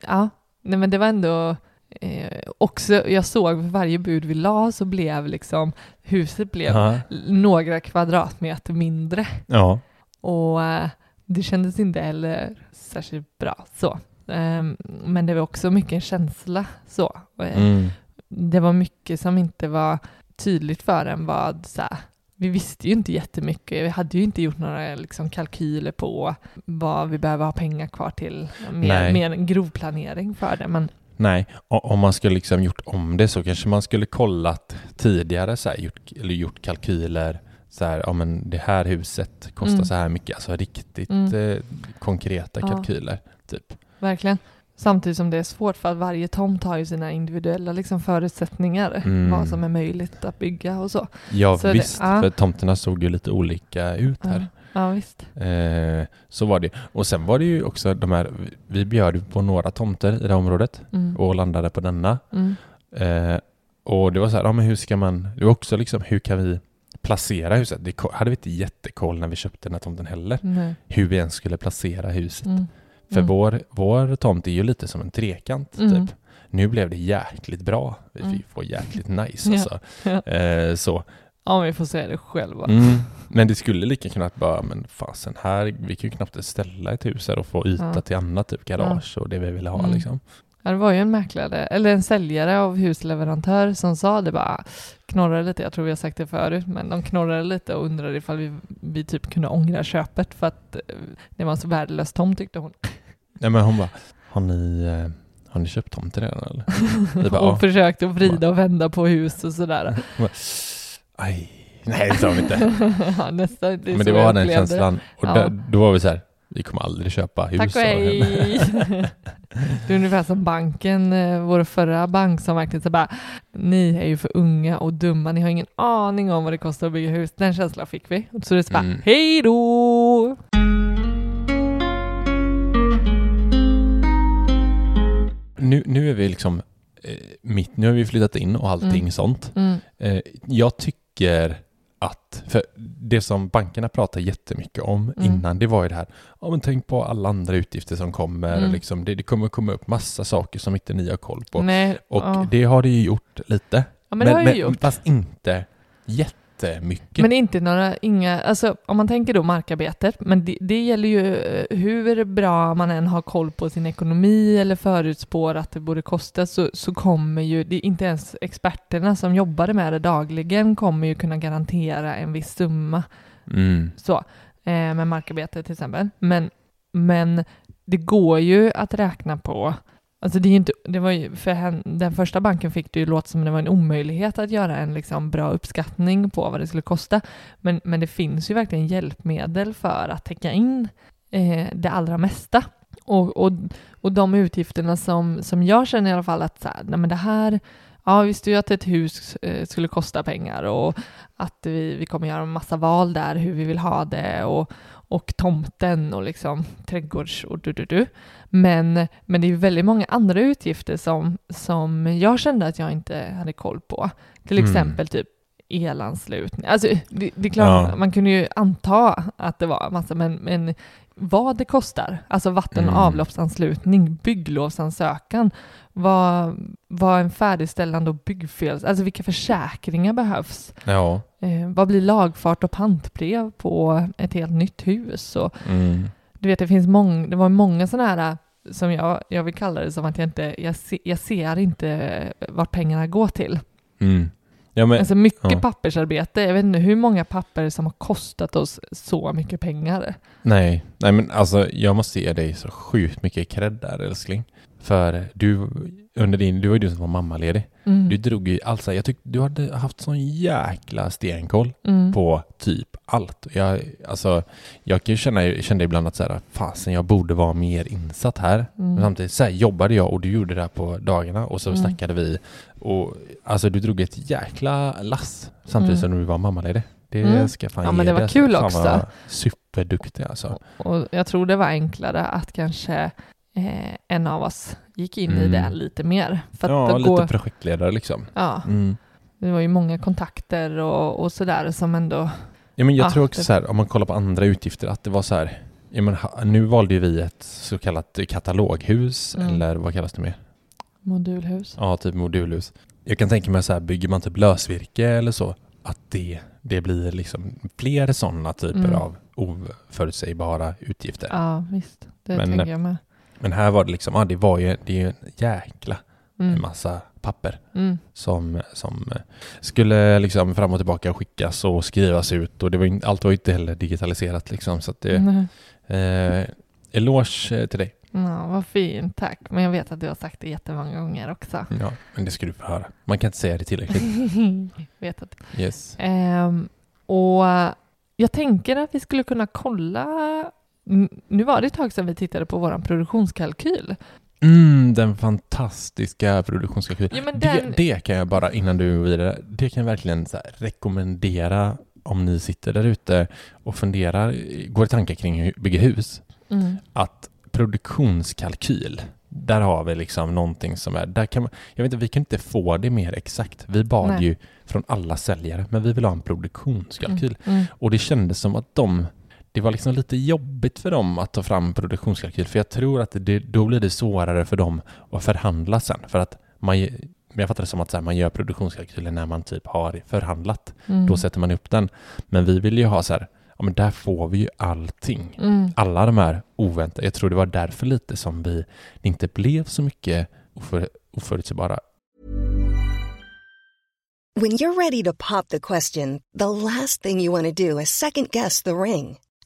A: ja, nej, men det var ändå eh, också, jag såg för varje bud vi la så blev liksom huset blev
B: Ja.
A: några kvadratmeter mindre
B: ja.
A: och eh, det kändes inte heller särskilt bra så. Ehm, men det var också mycket en känsla så. Eh,
B: Mm.
A: Det var mycket som inte var tydligt för en vad så här, vi visste ju inte jättemycket. Vi hade ju inte gjort några liksom, kalkyler på vad vi behöver ha pengar kvar till. Mer, mer en grov planering för det. Men
B: Nej, om man skulle liksom gjort om det så kanske man skulle kollat tidigare så här, gjort, eller gjort kalkyler så här, ja men det här huset kostar
A: Mm.
B: så här mycket, alltså riktigt
A: Mm.
B: eh, konkreta
A: Ja.
B: kalkyler. Typ.
A: verkligen. Samtidigt som det är svårt för att varje tomt har ju sina individuella liksom, förutsättningar.
B: Mm.
A: Vad som är möjligt att bygga och så.
B: Ja
A: Så det-
B: visst,
A: ja.
B: för tomterna såg ju lite olika ut
A: Ja,
B: här.
A: Ja visst.
B: Eh, så var det. Och sen var det ju också de här, vi bjöd på några tomter i det här området
A: Mm.
B: och landade på denna.
A: Mm.
B: Eh, och det var så här, ja men hur ska man, det var också liksom hur kan vi placera huset? Det hade vi inte jättekoll när vi köpte den här tomten heller.
A: Nej.
B: Hur vi ens skulle placera huset.
A: Mm.
B: För
A: Mm.
B: vår, vår tomt är ju lite som en trekant
A: Mm.
B: typ. Nu blev det jäkligt bra. Vi
A: Mm.
B: fick få jäkligt nice
A: Ja.
B: alltså.
A: Ja.
B: Eh, så.
A: Om vi får säga det själva.
B: Mm. Men det skulle lika kunnat bara, men fasen här, vi kan ju knappt ställa ett hus här och få yta
A: Ja.
B: till annat, typ garage och det vi ville ha
A: Mm.
B: liksom.
A: Ja, det var ju en mäklare, eller en säljare av husleverantör som sa det bara, knorrade lite, jag tror vi har sagt det förut, men de knorrade lite och undrade ifall vi, vi typ kunde ångra köpet för att eh, det var en så värdelös tomt tyckte hon.
B: Nej men hon bara, har ni, eh, har ni köpt tomten redan eller? Vi bara,
A: och
B: ja.
A: försökte att vrida och vända på hus och sådär.
B: Aj, nej det sa hon inte.
A: ja, nästan, det
B: Men det var den känslan. Och
A: Ja.
B: där, då var vi så här, vi kommer aldrig köpa hus.
A: Tack och hej! Det är ungefär som banken, eh, vår förra bank som verkligen så bara, ni är ju för unga och dumma, ni har ingen aning om vad det kostar att bygga hus. Den känslan fick vi. Så det är så bara,
B: Mm.
A: hej då!
B: Nu, nu är vi liksom eh, mitt, nu har vi flyttat in och allting
A: Mm.
B: sånt.
A: Mm,
B: Eh, jag tycker att, för det som bankerna pratar jättemycket om
A: Mm.
B: innan, det var ju det här, ja men tänk på alla andra utgifter som kommer,
A: Mm.
B: liksom, det, det kommer komma upp massa saker som inte ni har koll på.
A: nej,
B: Och
A: ja.
B: det har det ju gjort lite.
A: ja, men ju gjort.
B: Fast inte jättemycket.
A: Men inte några, inga, alltså om man tänker då markarbetet, men det, det gäller ju eh, hur bra man än har koll på sin ekonomi eller förutspår att det borde kosta så, så kommer ju, det inte ens experterna som jobbade med det dagligen kommer ju kunna garantera en viss summa
B: Mm.
A: så, eh, med markarbete till exempel. Men, men det går ju att räkna på Alltså det är inte, det var ju, för hen, den första banken fick det ju låta som det var en omöjlighet att göra en liksom bra uppskattning på vad det skulle kosta. Men, men det finns ju verkligen hjälpmedel för att täcka in eh, det allra mesta. Och, och, och de utgifterna som, som jag känner i alla fall att så här, nej men det här, ja, visste ju att ett hus eh, skulle kosta pengar och att vi, vi kommer göra en massa val där, hur vi vill ha det och, och tomten och liksom trädgårds och du, du, du. Men, men det är väldigt många andra utgifter som, som jag kände att jag inte hade koll på. Till
B: Mm.
A: exempel typ elanslutning. Alltså, det, det är klart,
B: Ja.
A: man kunde ju anta att det var massa, men, men vad det kostar, alltså vatten och
B: Mm.
A: avloppsanslutning, bygglovsansökan, vad, vad en färdigställande och byggfel, alltså vilka försäkringar behövs?
B: Ja.
A: Eh, vad blir lagfart och pantbrev på ett helt nytt hus? Och,
B: Mm.
A: du vet, det finns många, det var många sådana här som jag, jag vill kalla det som att jag inte, jag, se, jag ser inte vart pengarna går till.
B: Mm. Ja, men,
A: Alltså mycket
B: ja.
A: pappersarbete, jag vet inte hur många papper som har kostat oss så mycket pengar.
B: nej, nej, men alltså jag måste ge dig så sjukt mycket cred där älskling. För du, under din, du var ju du som var mammaledig.
A: Mm.
B: Du drog ju, alltså jag tyckte du hade haft sån jäkla stenkoll
A: Mm.
B: på typ allt. Jag, alltså, jag kan ju känna, kände ibland att så här, fasen jag borde vara mer insatt här.
A: Mm.
B: Men samtidigt så här, jobbade jag och du gjorde det här på dagarna och så
A: Mm.
B: snackade vi. Och alltså du drog ett jäkla lass samtidigt
A: Mm.
B: som du var mammaledig. Det
A: Mm.
B: ska fan
A: Ja, men det var
B: alltså.
A: kul också.
B: Superduktig alltså.
A: Och jag tror det var enklare att kanske eh, en av oss gick in i
B: Mm.
A: det lite mer. För att
B: Ja, lite
A: går,
B: projektledare liksom.
A: ja,
B: Mm.
A: det var ju många kontakter och, och sådär som ändå...
B: Ja, men jag
A: Ja,
B: tror också
A: det-
B: så här, om man kollar på andra utgifter, att det var så här, ja, men, nu valde ju vi ett så kallat kataloghus,
A: Mm.
B: eller vad kallas det mer?
A: Modulhus.
B: Ja, typ modulhus. Jag kan tänka mig så här, bygger man typ lösvirke eller så, att det, det blir liksom fler sådana typer
A: Mm.
B: av oförutsägbara utgifter.
A: Ja, visst. Det
B: Men-
A: tänker jag med.
B: Men här var det liksom, ja det var ju, det är ju en jäkla
A: Mm.
B: massa papper
A: Mm.
B: som, som eh, skulle liksom fram och tillbaka skickas och skrivas ut och det var in, allt var inte heller digitaliserat liksom så att det,
A: Nej.
B: eh, eloge eh, till dig.
A: Ja, vad fint, tack. Men jag vet att du har sagt det jättemånga gånger också.
B: Ja, men det ska du få höra. Man kan inte säga det tillräckligt.
A: vet att.
B: Yes.
A: Ehm, och jag tänker att vi skulle kunna kolla Nu var det ett tag sedan vi tittade på vår produktionskalkyl.
B: Mm, den fantastiska produktionskalkylen.
A: Ja, men
B: det,
A: den-
B: det kan jag bara, innan du går vidare, det kan jag verkligen rekommendera om ni sitter där ute och funderar, går i tankar kring hur bygga hus,
A: Mm.
B: att produktionskalkyl, där har vi liksom någonting som är, där kan man, jag vet inte, vi kan inte få det mer exakt. Vi bad
A: Nej.
B: ju från alla säljare, men vi vill ha en produktionskalkyl.
A: Mm.
B: Och det kändes som att de, det var liksom lite jobbigt för dem att ta fram produktionskalkyl, för jag tror att det, då blir det svårare för dem att förhandla sen, för att man, jag fattar det som att så här, man gör produktionskalkylen när man typ har förhandlat,
A: Mm.
B: då sätter man upp den. Men vi vill ju ha så här, ja men där får vi ju allting.
A: Mm.
B: Alla de här oväntade, jag tror det var därför lite som vi det inte blev så mycket oför, oförutsägbara
C: When you're ready to pop the question, the last thing you want to do is second guess the ring.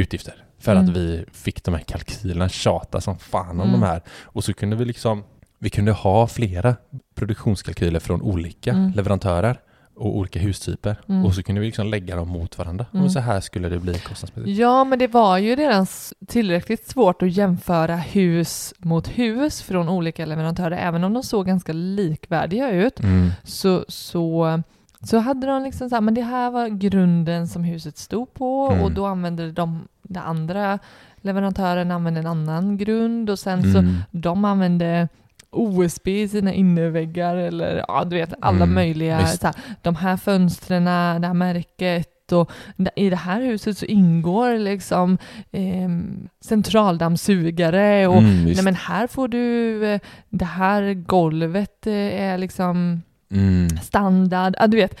B: Utgifter. För
A: Mm.
B: att vi fick de här kalkylerna tjata som fan om
A: Mm.
B: de här. Och så kunde vi liksom, vi kunde ha flera produktionskalkyler från olika
A: Mm.
B: leverantörer och olika hustyper.
A: Mm.
B: Och så kunde vi liksom lägga dem mot varandra.
A: Mm.
B: Och så här skulle det bli kostnadsmässigt.
A: Ja, men det var ju redan tillräckligt svårt att jämföra hus mot hus från olika leverantörer, även om de såg ganska likvärdiga ut.
B: Mm.
A: så, så, så hade de liksom så här, men det här var grunden som huset stod på
B: Mm.
A: och då använde de, den andra leverantören använde en annan grund och sen så
B: Mm.
A: de använde OSB i sina innerväggar eller ja, du vet alla
B: Mm,
A: möjliga,
B: visst.
A: så här, de här fönstren, det här märket och i det här huset så ingår liksom eh, centraldammsugare och
B: Mm,
A: nej men här får du, eh, det här golvet eh, är liksom
B: mm,
A: standard, ja, du vet,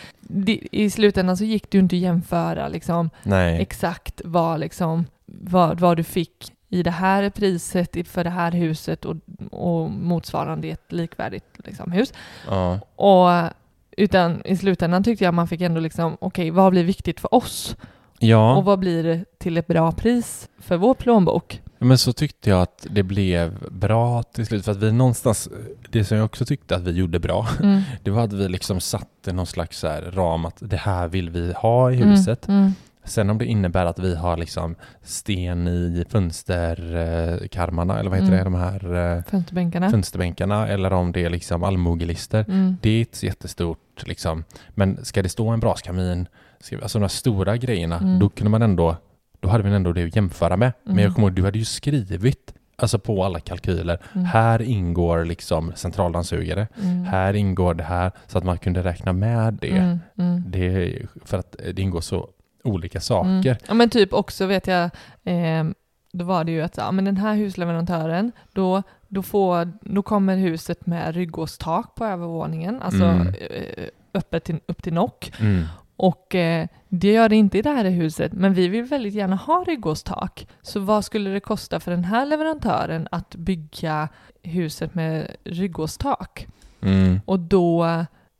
A: i slutändan så gick det ju inte att jämföra liksom
B: nej.
A: exakt vad, liksom, vad, vad du fick i det här priset för det här huset och, och motsvarande i ett likvärdigt liksom, hus.
B: Ja.
A: Och, utan i slutändan tyckte jag man fick ändå liksom, okej, vad blir viktigt för oss?
B: ja.
A: Och vad blir det till ett bra pris för vår plånbok?
B: Men så tyckte jag att det blev bra till slut för att vi någonstans, det som jag också tyckte att vi gjorde bra,
A: Mm.
B: det var att vi liksom satte någon slags så ram att det här vill vi ha i huset.
A: Mm. Mm.
B: Sen om det innebär att vi har liksom sten i fönsterkarmarna eller vad heter
A: Mm.
B: det, de här eh,
A: Fönsterbänkarna.
B: fönsterbänkarna eller om det är liksom allmogelister.
A: Mm.
B: Det är ett jättestort liksom, men ska det stå en braskamin, ska- alltså de här stora grejerna,
A: Mm.
B: då kunde man ändå, då hade vi ändå det att jämföra med. Men
A: Mm.
B: jag kommer ihåg, du hade ju skrivit Alltså på alla kalkyler.
A: Mm.
B: Här ingår liksom centraldammsugare.
A: Mm.
B: Här ingår det här så att man kunde räkna med det.
A: Mm. Mm.
B: det för att det ingår så olika saker.
A: Mm. Ja men typ också vet jag, eh, då var det ju att ja, men den här husleverantören, då, då, får, då kommer huset med ryggåstak på övervåningen, alltså
B: Mm.
A: eh, öppet till, upp till nock.
B: Mm.
A: Och eh, det gör det inte i det här huset, men vi vill väldigt gärna ha ryggåstak. Så vad skulle det kosta för den här leverantören att bygga huset med ryggåstak?
B: Mm.
A: Och då,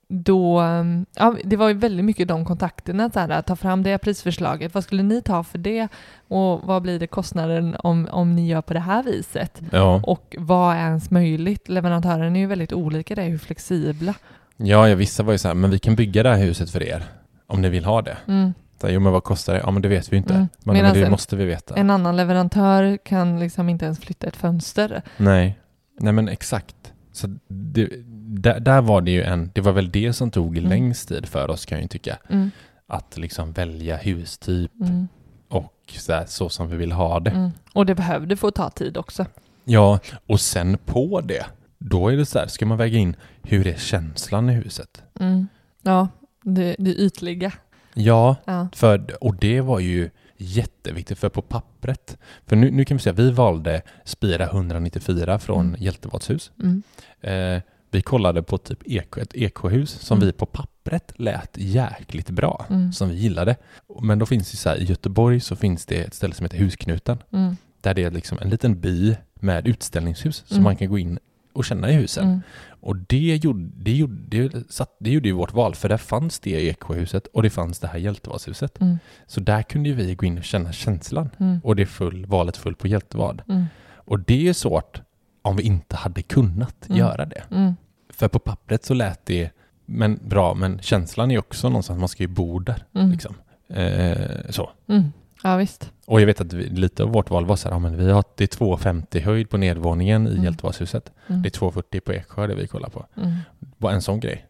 A: då ja, det var ju väldigt mycket de kontakterna, så här, att ta fram det prisförslaget. Vad skulle ni ta för det? Och vad blir det kostnaden om, om ni gör på det här viset?
B: Ja.
A: Och vad är ens möjligt? Leverantören är ju väldigt olika där, hur flexibla.
B: ja, ja, vissa var ju så här, men vi kan bygga det här huset för er. Om ni vill ha det.
A: Mm.
B: Så, jo, men vad kostar det? Ja, men det vet vi inte.
A: Mm.
B: Men, men det
A: en-
B: måste vi veta.
A: En annan leverantör kan liksom inte ens flytta ett fönster.
B: Nej. Nej, men exakt. Så det, där, där var det ju en, det var väl det som tog
A: Mm.
B: längst tid för oss kan jag ju tycka.
A: Mm.
B: Att liksom välja hustyp
A: Mm.
B: och så, här, så som vi vill ha det.
A: Mm. Och det behövde få ta tid också.
B: Ja, och sen på det, då är det så här, ska man väga in hur är känslan i huset?
A: Mm. Ja, det, det ytliga.
B: Ja,
A: Ja.
B: för, och det var ju jätteviktigt för på pappret. För nu, nu kan vi säga, vi valde Spira 194 från
A: Mm.
B: Hjältevardshus.
A: Mm.
B: Eh, vi kollade på typ ek, ett ekohus som
A: Mm.
B: vi på pappret lät jäkligt bra,
A: Mm.
B: som vi gillade. Men då finns det så här, i Göteborg så finns det ett ställe som heter Husknuten,
A: Mm.
B: där det är liksom en liten by med utställningshus som
A: Mm.
B: man kan gå in och känna i husen.
A: Mm.
B: Och det gjorde, det, gjorde, det, satt, det gjorde ju vårt val, för där fanns det i Ekohuset och det fanns det här Hjältevadshuset.
A: Mm.
B: Så där kunde vi gå in och känna känslan.
A: Mm.
B: Och det full, valet full på Hjältevad.
A: Mm.
B: Och det är svårt om vi inte hade kunnat
A: Mm.
B: göra det.
A: Mm.
B: För på pappret så lät det men bra, men känslan är också någonstans, man ska ju bo där. Liksom. Eh, så.
A: Ja, visst.
B: Och jag vet att vi, lite av vårt val var så här, ja, men vi har, det är 2,50 höjd på nedvåningen i
A: Mm.
B: Hjältevadshuset.
A: Mm.
B: Det är 2,40 på Eksjö det vi kollar på.
A: Mm.
B: Bara en sån grej.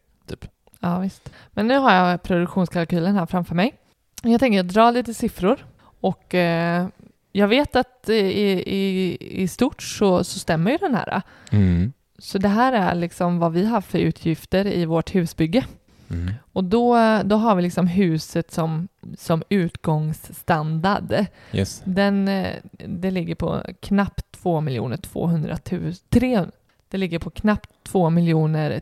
A: Ja, visst. Men nu har jag produktionskalkylen här framför mig. Jag tänker dra lite siffror och eh, jag vet att i, i, i stort så, så stämmer ju den här.
B: Mm.
A: Så det här är liksom vad vi har för utgifter i vårt husbygge.
B: Mm.
A: Och då, då har vi liksom huset som, som utgångsstandard.
B: Yes.
A: Den, eh, det ligger på knappt 2 200 000. Tre, det ligger på knappt 2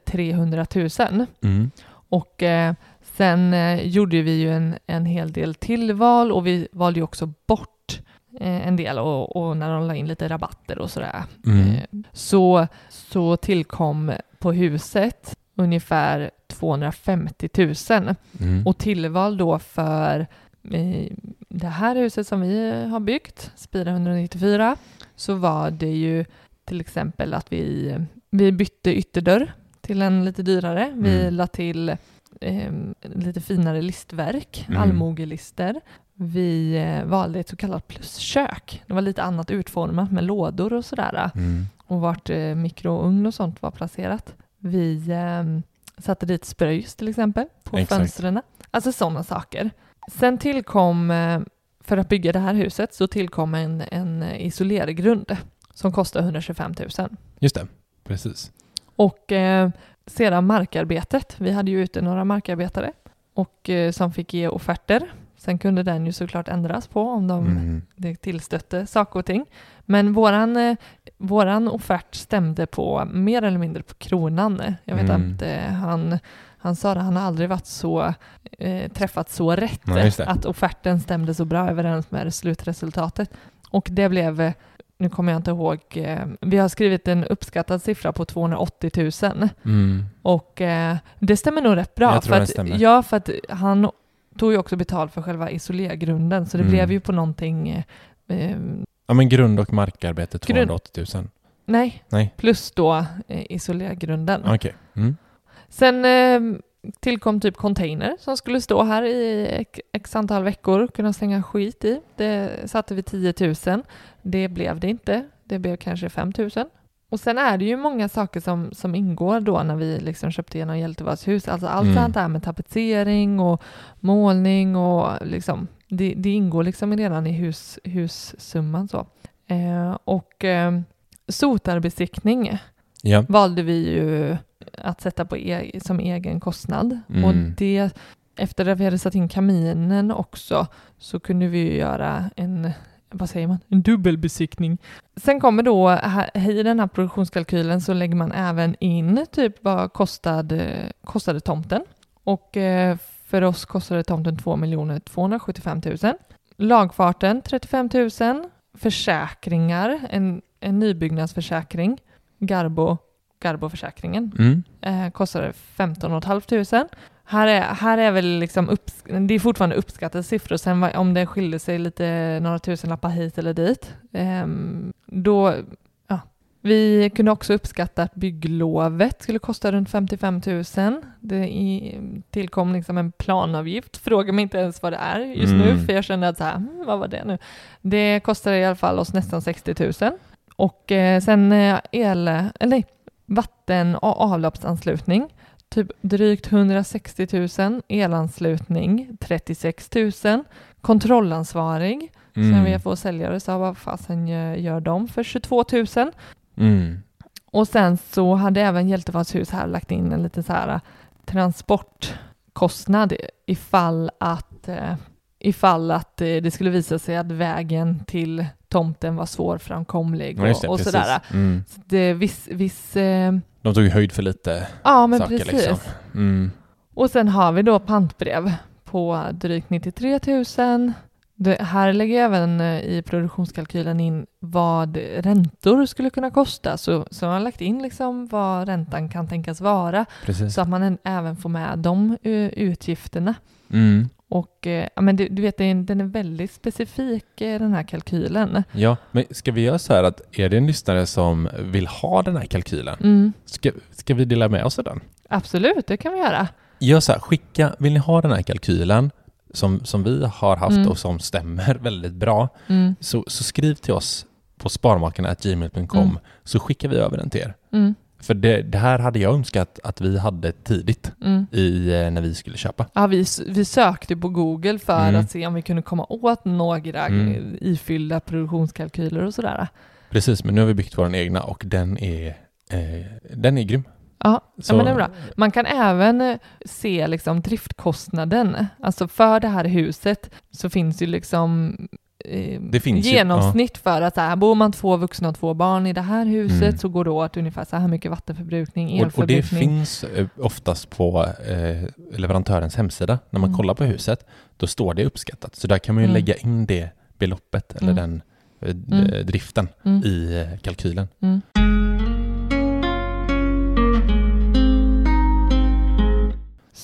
A: 300 000.
B: Mm.
A: Och eh, sen eh, gjorde vi ju en, en hel del tillval och vi valde ju också bort eh, en del och, och när de la in lite rabatter och sådär.
B: Mm.
A: Eh, så, så tillkom på huset ungefär 250 000
B: Mm.
A: och tillval då för eh, det här huset som vi har byggt, Spira 194, så var det ju till exempel att vi, vi bytte ytterdörr till en lite dyrare. Vi
B: Mm.
A: la till eh, lite finare listverk,
B: Mm.
A: allmogelister. Vi eh, valde ett så kallat pluskök. Det var lite annat utformat med lådor och sådär
B: Mm.
A: och vart eh, mikrougn och sånt var placerat. Vi eh, satte dit spröjs till exempel på
B: Exakt.
A: fönstren. Alltså sådana saker. Sen tillkom, eh, för att bygga det här huset, så tillkom en, en isolergrund som kostade 125 000.
B: Just det, precis.
A: Och eh, sedan markarbetet. Vi hade ju ute några markarbetare och eh, som fick ge offerter. Sen kunde den ju såklart ändras på om de
B: Mm.
A: tillstötte saker och ting. Men våran, eh, våran offert stämde på mer eller mindre på kronan. Jag vet
B: Mm.
A: att eh, han, han sa det, han aldrig varit så, eh, träffat så rätt.
B: Det.
A: att offerten stämde så bra överens med slutresultatet. Och det blev, eh, nu kommer jag inte ihåg, eh, vi har skrivit en uppskattad siffra på 280 000.
B: Mm.
A: Och det stämmer nog rätt bra.
B: Jag tror
A: för att,
B: stämmer.
A: Ja, för att han tog ju också betalt för själva isolergrunden, så det
B: Mm.
A: blev ju på någonting eh,
B: Ja men grund och markarbete
A: Grund-
B: 280 000.
A: Nej,
B: Nej.
A: plus då eh, isolergrunden.
B: Okej. Mm.
A: Sen eh, tillkom typ container som skulle stå här i x- x antal veckor, kunna slänga skit i. Det satte vi 10 000. Det blev det inte. Det blev kanske 5 000. Och sen är det ju många saker som, som ingår då när vi liksom köpte igenom Hjältevads hus. Alltså allt
B: Mm.
A: sånt där med tapetsering och målning och liksom det, det ingår liksom redan i hus, hussumman så. Eh, och eh, sotarbesiktning
B: Ja.
A: valde vi ju att sätta på e som egen kostnad.
B: Mm.
A: Och det, efter att vi hade satt in kaminen också, så kunde vi ju göra en, vad säger man, en dubbelbesiktning. Sen kommer då, här, i den här produktionskalkylen så lägger man även in typ vad kostade, kostade tomten. Och eh, för oss kostade tomten 2 275 000. Lagfarten 35 000. Försäkringar, en, en nybyggnadsförsäkring, Garbo, Garbo-försäkringen,
B: Mm.
A: eh, kostade 15 500. Här är, här är väl liksom upps, det är fortfarande uppskattade siffror, sen om det skiljer sig lite några tusenlappar hit eller dit, ehm, då. Vi kunde också uppskatta att bygglovet skulle kosta runt 55 000. Det tillkom liksom en planavgift, fråga mig inte ens vad det är just nu,
B: Mm.
A: för jag kände att så här, hmm, vad var det nu? Det kostade i alla fall oss nästan 60 000. Och eh, sen eh, el, eller nej, vatten och avloppsanslutning, typ drygt 160 000, elanslutning 36 000, kontrollansvarig,
B: Mm.
A: sen VFO säljare sa vad fasen gör, gör de för 22 000.
B: Mm.
A: Och sen så hade även Hjältevads hus här lagt in en liten så här transportkostnad ifall att, eh, ifall att eh, det skulle visa sig att vägen till tomten var svårframkomlig
B: Ja, just det,
A: och, och sådär.
B: Mm.
A: Så det, viss, viss,
B: De tog ju höjd för lite
A: ja men
B: saker
A: precis.
B: liksom. Mm.
A: Och sen har vi då pantbrev på drygt 93 000. Det, här lägger jag även eh, i produktionskalkylen in vad räntor skulle kunna kosta. Så, så jag har lagt in liksom vad räntan kan tänkas vara
B: Precis.
A: så att man en, även får med de eh, utgifterna.
B: Mm.
A: Och eh, ja, men du, du vet, den är väldigt specifik den här kalkylen.
B: Ja, men ska vi göra så här att är det en lyssnare som vill ha den här kalkylen,
A: Mm,
B: ska, ska vi dela med oss av den?
A: absolut, det kan vi göra.
B: Gör så här, skicka, vill ni ha den här kalkylen som, som vi har haft
A: Mm.
B: och som stämmer väldigt bra,
A: Mm,
B: så, så skriv till oss på sparmakarna.gmail.com
A: Mm.
B: så skickar vi över den till er.
A: mm,
B: För det, det här hade jag önskat att vi hade tidigt
A: mm.
B: i, eh, när vi skulle köpa.
A: Ja, vi, vi sökte på Google för
B: Mm.
A: att se om vi kunde komma åt några ifyllda produktionskalkyler och sådär.
B: Precis, men nu har vi byggt vår egna och den är, eh, den är grym.
A: Ja,
B: Så,
A: men det är bra. Man kan även eh, se liksom driftkostnaden. Alltså för det här huset så finns ju liksom eh,
B: finns ju,
A: genomsnitt för att så här, bor man två vuxna och två barn i det här huset
B: Mm.
A: så går det åt ungefär så här mycket vattenförbrukning,
B: Och, och det
A: elförbrukning.
B: finns eh, oftast på eh, leverantörens hemsida. När man
A: Mm.
B: kollar på huset, då står det uppskattat. Så där kan man ju
A: Mm.
B: lägga in det beloppet eller
A: Mm.
B: den eh,
A: Mm.
B: driften
A: Mm.
B: i eh, kalkylen.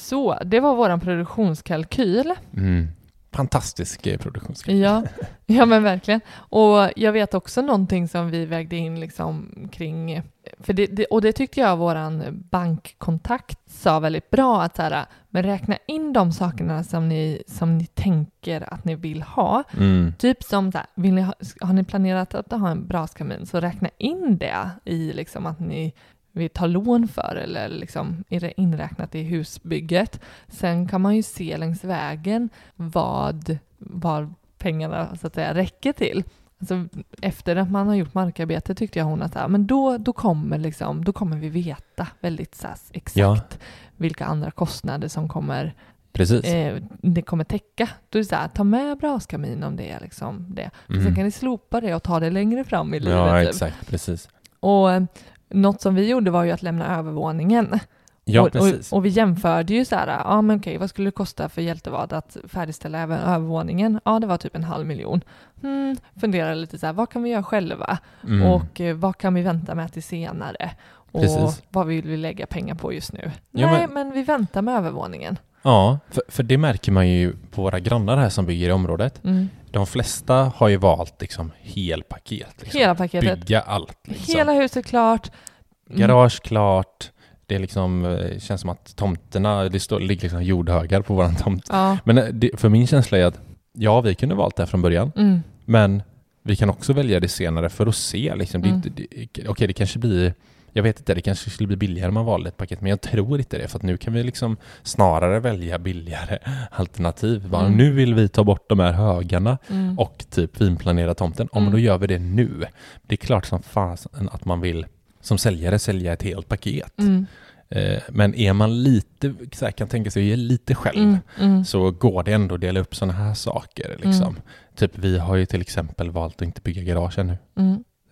A: Så, det var våran produktionskalkyl.
B: Mm. Fantastisk eh, produktionskalkyl.
A: Ja, ja men verkligen. Och jag vet också någonting som vi vägde in liksom kring, för det, det, och det tyckte jag våran bankkontakt sa väldigt bra att så här, men räkna in de sakerna som ni, som ni tänker att ni vill ha.
B: Mm.
A: Typ som så här, vill ni ha, har ni planerat att ha en braskamin så räkna in det i liksom att ni vill ta lån för eller liksom är det inräknat i husbygget. Sen kan man ju se längs vägen vad, vad pengarna så att säga räcker till. alltså, efter att man har gjort markarbete tyckte jag hon att ja, men då, då, kommer liksom, då kommer vi veta väldigt så här, exakt
B: Ja.
A: vilka andra kostnader som kommer,
B: Precis.
A: eh, det kommer täcka. Då är det så här, ta med braskamin om det är liksom det.
B: Mm.
A: Sen kan ni slopa det och ta det längre fram i livet.
B: ja,
A: typ.
B: exakt. Precis.
A: Och något som vi gjorde var ju att lämna övervåningen.
B: Ja,
A: och, och, och vi jämförde ju så här, ja men okej, vad skulle det kosta för Hjältevad att färdigställa även övervåningen? Ja, det var typ en halv miljon. Hmm, funderade lite så här, vad kan vi göra själva?
B: Mm.
A: Och eh, vad kan vi vänta med till senare? Och
B: Precis.
A: vad vill vi lägga pengar på just nu?
B: Ja,
A: Nej,
B: men-
A: men... vi väntar med övervåningen.
B: Ja, för, för det märker man ju på våra grannar här som bygger i området.
A: Mm.
B: De flesta har ju valt liksom helpaket. Liksom.
A: Hela paketet.
B: Bygga allt. Liksom.
A: Hela huset klart. Mm.
B: Garage klart. Det är liksom, eh, känns som att tomterna, det står, ligger liksom jordhögar på våran tomt.
A: Ja.
B: Men eh, det, för min känsla är att, ja vi kunde valt det här från början,
A: Mm.
B: men vi kan också välja det senare för att se liksom. Det,
A: Mm.
B: inte- det, okej, det kanske blir, jag vet inte, det kanske skulle bli billigare om man valde ett paket, men jag tror inte det, för att nu kan vi liksom snarare välja billigare alternativ. Bara,
A: Mm.
B: Nu vill vi ta bort de här högarna
A: Mm.
B: och typ finplanera tomten. Om
A: Mm.
B: då gör vi det nu. Det är klart som fasen att man vill som säljare sälja ett helt paket.
A: Mm.
B: Eh, men är man lite, kan tänka sig lite själv,
A: Mm. Mm.
B: så går det ändå att dela upp sådana här saker. Liksom.
A: Mm.
B: Typ vi har ju till exempel valt att inte bygga garage ännu.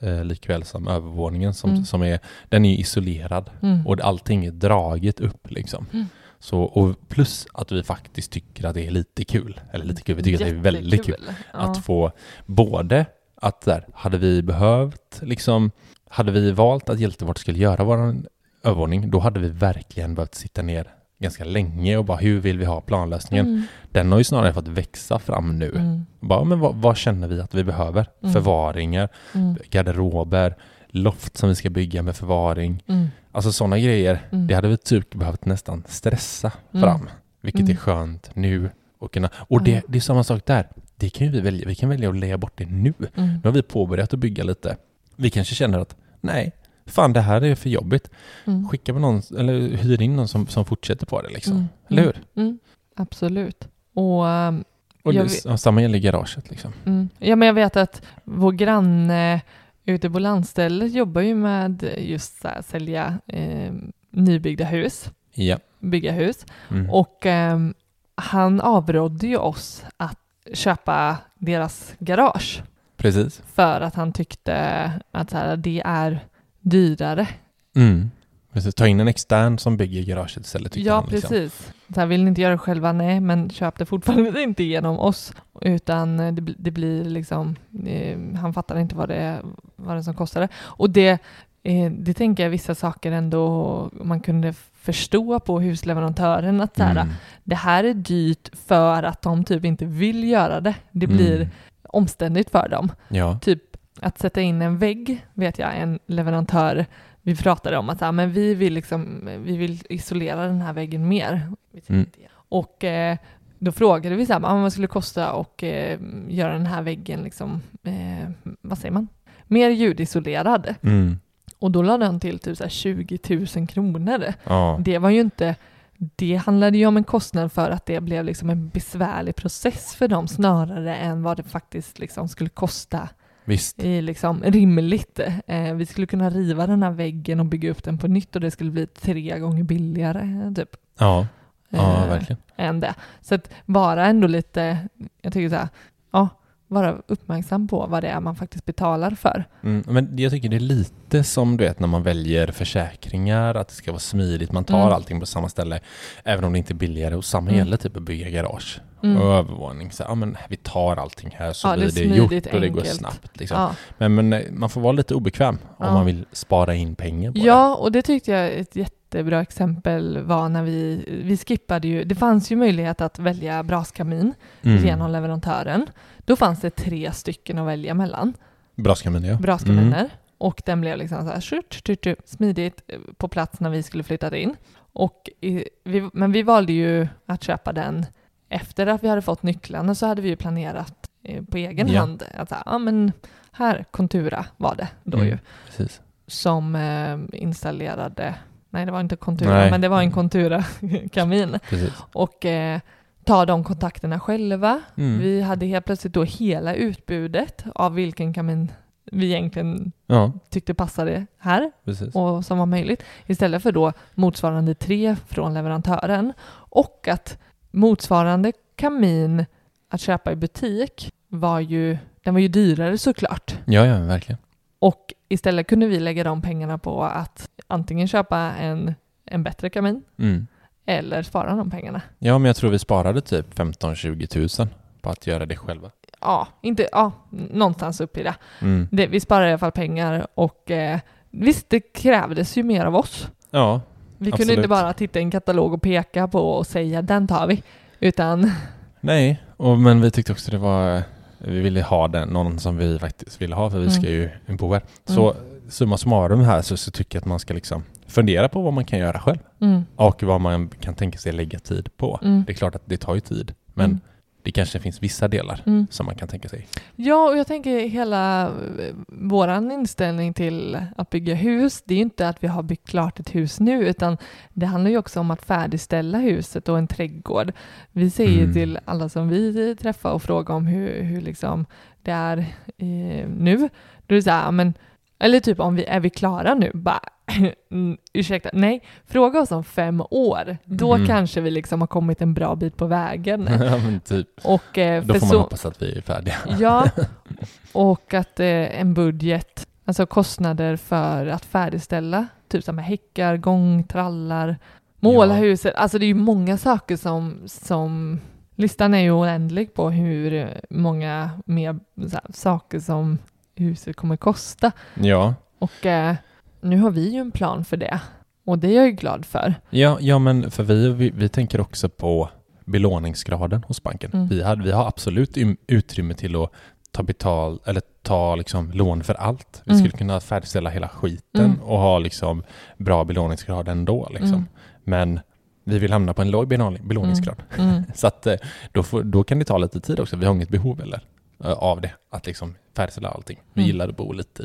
B: Eh, likväl som övervåningen som,
A: Mm.
B: som är, den är isolerad
A: Mm.
B: och allting är draget upp liksom.
A: Mm.
B: Så, och plus att vi faktiskt tycker att det är lite kul, eller lite kul, vi tycker att det är väldigt kul
A: Jättekul. Ja.
B: att få både att där, hade vi behövt liksom, hade vi valt att Hjältevård skulle göra vår övervåning, då hade vi verkligen behövt sitta ner ganska länge och bara hur vill vi ha planlösningen?
A: Mm.
B: Den har ju snarare fått växa fram nu.
A: Mm.
B: Bara, men vad, vad känner vi att vi behöver?
A: Mm.
B: Förvaringar,
A: Mm.
B: garderober, loft som vi ska bygga med förvaring.
A: Mm.
B: Alltså sådana grejer,
A: Mm.
B: det hade vi typ behövt nästan stressa
A: Mm.
B: fram. Vilket är skönt nu. Och, kunna, och det, det är samma sak där. Det kan vi välja. Vi kan välja att lägga bort det nu. Nu har vi påbörjat att bygga lite. Vi kanske känner att nej, fan det här är för jobbigt.
A: Mm.
B: Skicka med någon, eller hyr in någon som, som fortsätter på det liksom.
A: Mm.
B: Eller hur?
A: Mm. Absolut. Och ehm,
B: Och det, ja, samma gäller garaget liksom.
A: Mm. Ja, men jag vet att vår granne ute på landstället jobbar ju med just så här, sälja eh, nybyggda hus,
B: Ja.
A: bygga hus.
B: Mm.
A: Och ehm, han avrådde ju oss att köpa deras garage
B: Precis.
A: för att han tyckte att så här, det är dyrare.
B: Mm. Precis. Ta in en extern som bygger garaget istället
A: Ja,
B: han. Liksom.
A: precis. Så här, vill ni inte göra det själva? Nej, men köp det fortfarande inte genom oss. Utan eh, det, det blir liksom, eh, han fattar inte vad det, vad det som kostade. Och det, eh, det tänker jag vissa saker ändå man kunde förstå på husleverantören att så här,
B: Mm.
A: det här är dyrt för att de typ inte vill göra det. Det blir
B: Mm.
A: omständigt för dem.
B: Ja.
A: Typ att sätta in en vägg, vet jag, en leverantör, vi pratade om att ja, men vi, vill liksom, vi vill isolera den här väggen mer.
B: Mm.
A: Och eh, då frågade vi så här, vad skulle det kosta att eh, göra den här väggen, liksom, eh, vad säger man, mer ljudisolerad.
B: Mm.
A: Och då lade han till typ så här 20 000 kronor.
B: Ja.
A: Det var ju inte, det handlade ju om en kostnad för att det blev liksom en besvärlig process för dem snarare än vad det faktiskt liksom skulle kosta
B: Visst.
A: i liksom rimligt. Eh, vi skulle kunna riva den här väggen och bygga upp den på nytt och det skulle bli tre gånger billigare typ.
B: Ja. Ja,
A: eh,
B: verkligen.
A: än det. Så att vara ändå lite, jag tycker så här, ja, vara uppmärksam på vad det är man faktiskt betalar för.
B: Mm, men jag tycker det är lite som du vet när man väljer försäkringar, att det ska vara smidigt, man tar
A: Mm.
B: allting på samma ställe, även om det inte är billigare. Och samma
A: Mm.
B: gäller typ att bygga garage
A: Mm.
B: och övervåning. Så, ja, men vi tar allting här så
A: Ja, det
B: blir det gjort
A: smidigt,
B: och det går snabbt. Liksom.
A: Ja.
B: Men, men eh, man får vara lite obekväm om
A: Ja.
B: man vill spara in pengar på
A: Ja, och det tyckte jag ett jättebra exempel var när vi, vi skippade ju, det fanns ju möjlighet att välja braskamin
B: det. Mm.
A: genom leverantören. Då fanns det tre stycken att välja mellan,
B: Braskamin, ja.
A: braskaminer.
B: Mm.
A: Och den blev liksom så här tjut, tjut, tjut, smidigt eh, på plats när vi skulle flytta in. Och i, vi, men vi valde ju att köpa den efter att vi hade fått nycklarna så hade vi ju planerat eh, på egen
B: Ja.
A: hand. Att ja men här, Contura var det då
B: Mm.
A: ju,
B: Precis.
A: som eh, installerade, nej det var inte Contura,
B: Nej.
A: men det var en Contura-kamin.
B: Precis.
A: Och eh, ta de kontakterna själva.
B: Mm.
A: Vi hade helt plötsligt då hela utbudet av vilken kamin vi egentligen
B: Ja,
A: tyckte passade här
B: precis.
A: och som var möjligt istället för då motsvarande tre från leverantören och att motsvarande kamin att köpa i butik var ju, den var ju dyrare såklart
B: Ja, ja, verkligen.
A: och istället kunde vi lägga de pengarna på att antingen köpa en, en bättre kamin
B: Mm.
A: eller spara de pengarna.
B: Ja, men jag tror vi sparade typ 15-20 tusen på att göra det själva.
A: Ja, inte, ja, någonstans upp i det.
B: Mm.
A: det vi sparade i alla fall pengar och eh, visst, det krävdes ju mer av oss.
B: Ja,
A: Vi kunde
B: Absolut.
A: inte bara titta i en katalog och peka på och säga den tar vi, utan
B: nej, och, men vi tyckte också det var, vi ville ha den, någon som vi faktiskt ville ha, för vi
A: Mm.
B: ska ju bo här. Så summa summarum här så, så tycker jag att man ska liksom fundera på vad man kan göra själv
A: mm,
B: och vad man kan tänka sig lägga tid på.
A: mm,
B: Det är klart att det tar ju tid, men
A: mm,
B: det kanske finns vissa delar
A: mm.
B: som man kan tänka sig.
A: Ja, och jag tänker hela eh, våran inställning till att bygga hus, det är ju inte att vi har byggt klart ett hus nu, utan det handlar ju också om att färdigställa huset och en trädgård. Vi säger
B: Mm.
A: till alla som vi träffar och frågar om hur, hur liksom det är eh, nu, då är det så här, men, eller typ om vi är vi klara nu? Bara, ursäkta, nej, fråga oss om fem år, då
B: Mm.
A: kanske vi liksom har kommit en bra bit på vägen.
B: ja, typ,
A: Och, eh,
B: då får man
A: så,
B: hoppas att vi är färdiga.
A: Ja, och att eh, en budget, alltså kostnader för att färdigställa, typ som med häckar, gång, trallar, måla
B: Ja.
A: huset. Alltså det är ju många saker som, som listan är ju oändlig på hur många mer här, saker som huset kommer kosta.
B: Ja,
A: Och eh, nu har vi ju en plan för det. Och det är jag ju glad för.
B: Ja, ja men för vi, vi, vi tänker också på belåningsgraden hos banken.
A: Mm.
B: Vi, har, vi har absolut ym- utrymme till att ta betal eller ta liksom lån för allt. Vi
A: Mm.
B: skulle kunna färdigställa hela skiten
A: Mm.
B: och ha liksom bra belåningsgrad ändå. Liksom.
A: Mm.
B: Men vi vill hamna på en låg belåning- belåningsgrad.
A: Mm.
B: Så att eh, då, får, då kan det ta lite tid också. Vi har inget behov eller av det, att liksom färdigställa allting. Vi
A: Mm.
B: gillar att bo lite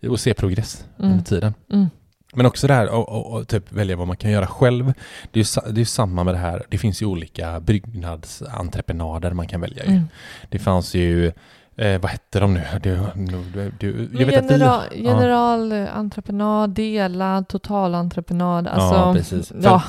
B: i och se progress
A: Mm.
B: under tiden.
A: Mm.
B: Men också det här och, och, och typ välja vad man kan göra själv. Det är ju det är samma med det här. Det finns ju olika byggnadsentreprenader man kan välja.
A: Mm.
B: Det fanns ju, eh, vad hette de nu? Det, du, du, jag vet att vi...
A: General,
B: ja.
A: generalentreprenad, delad, totalentreprenad. Alltså,
B: Ja, precis. För-
A: Ja,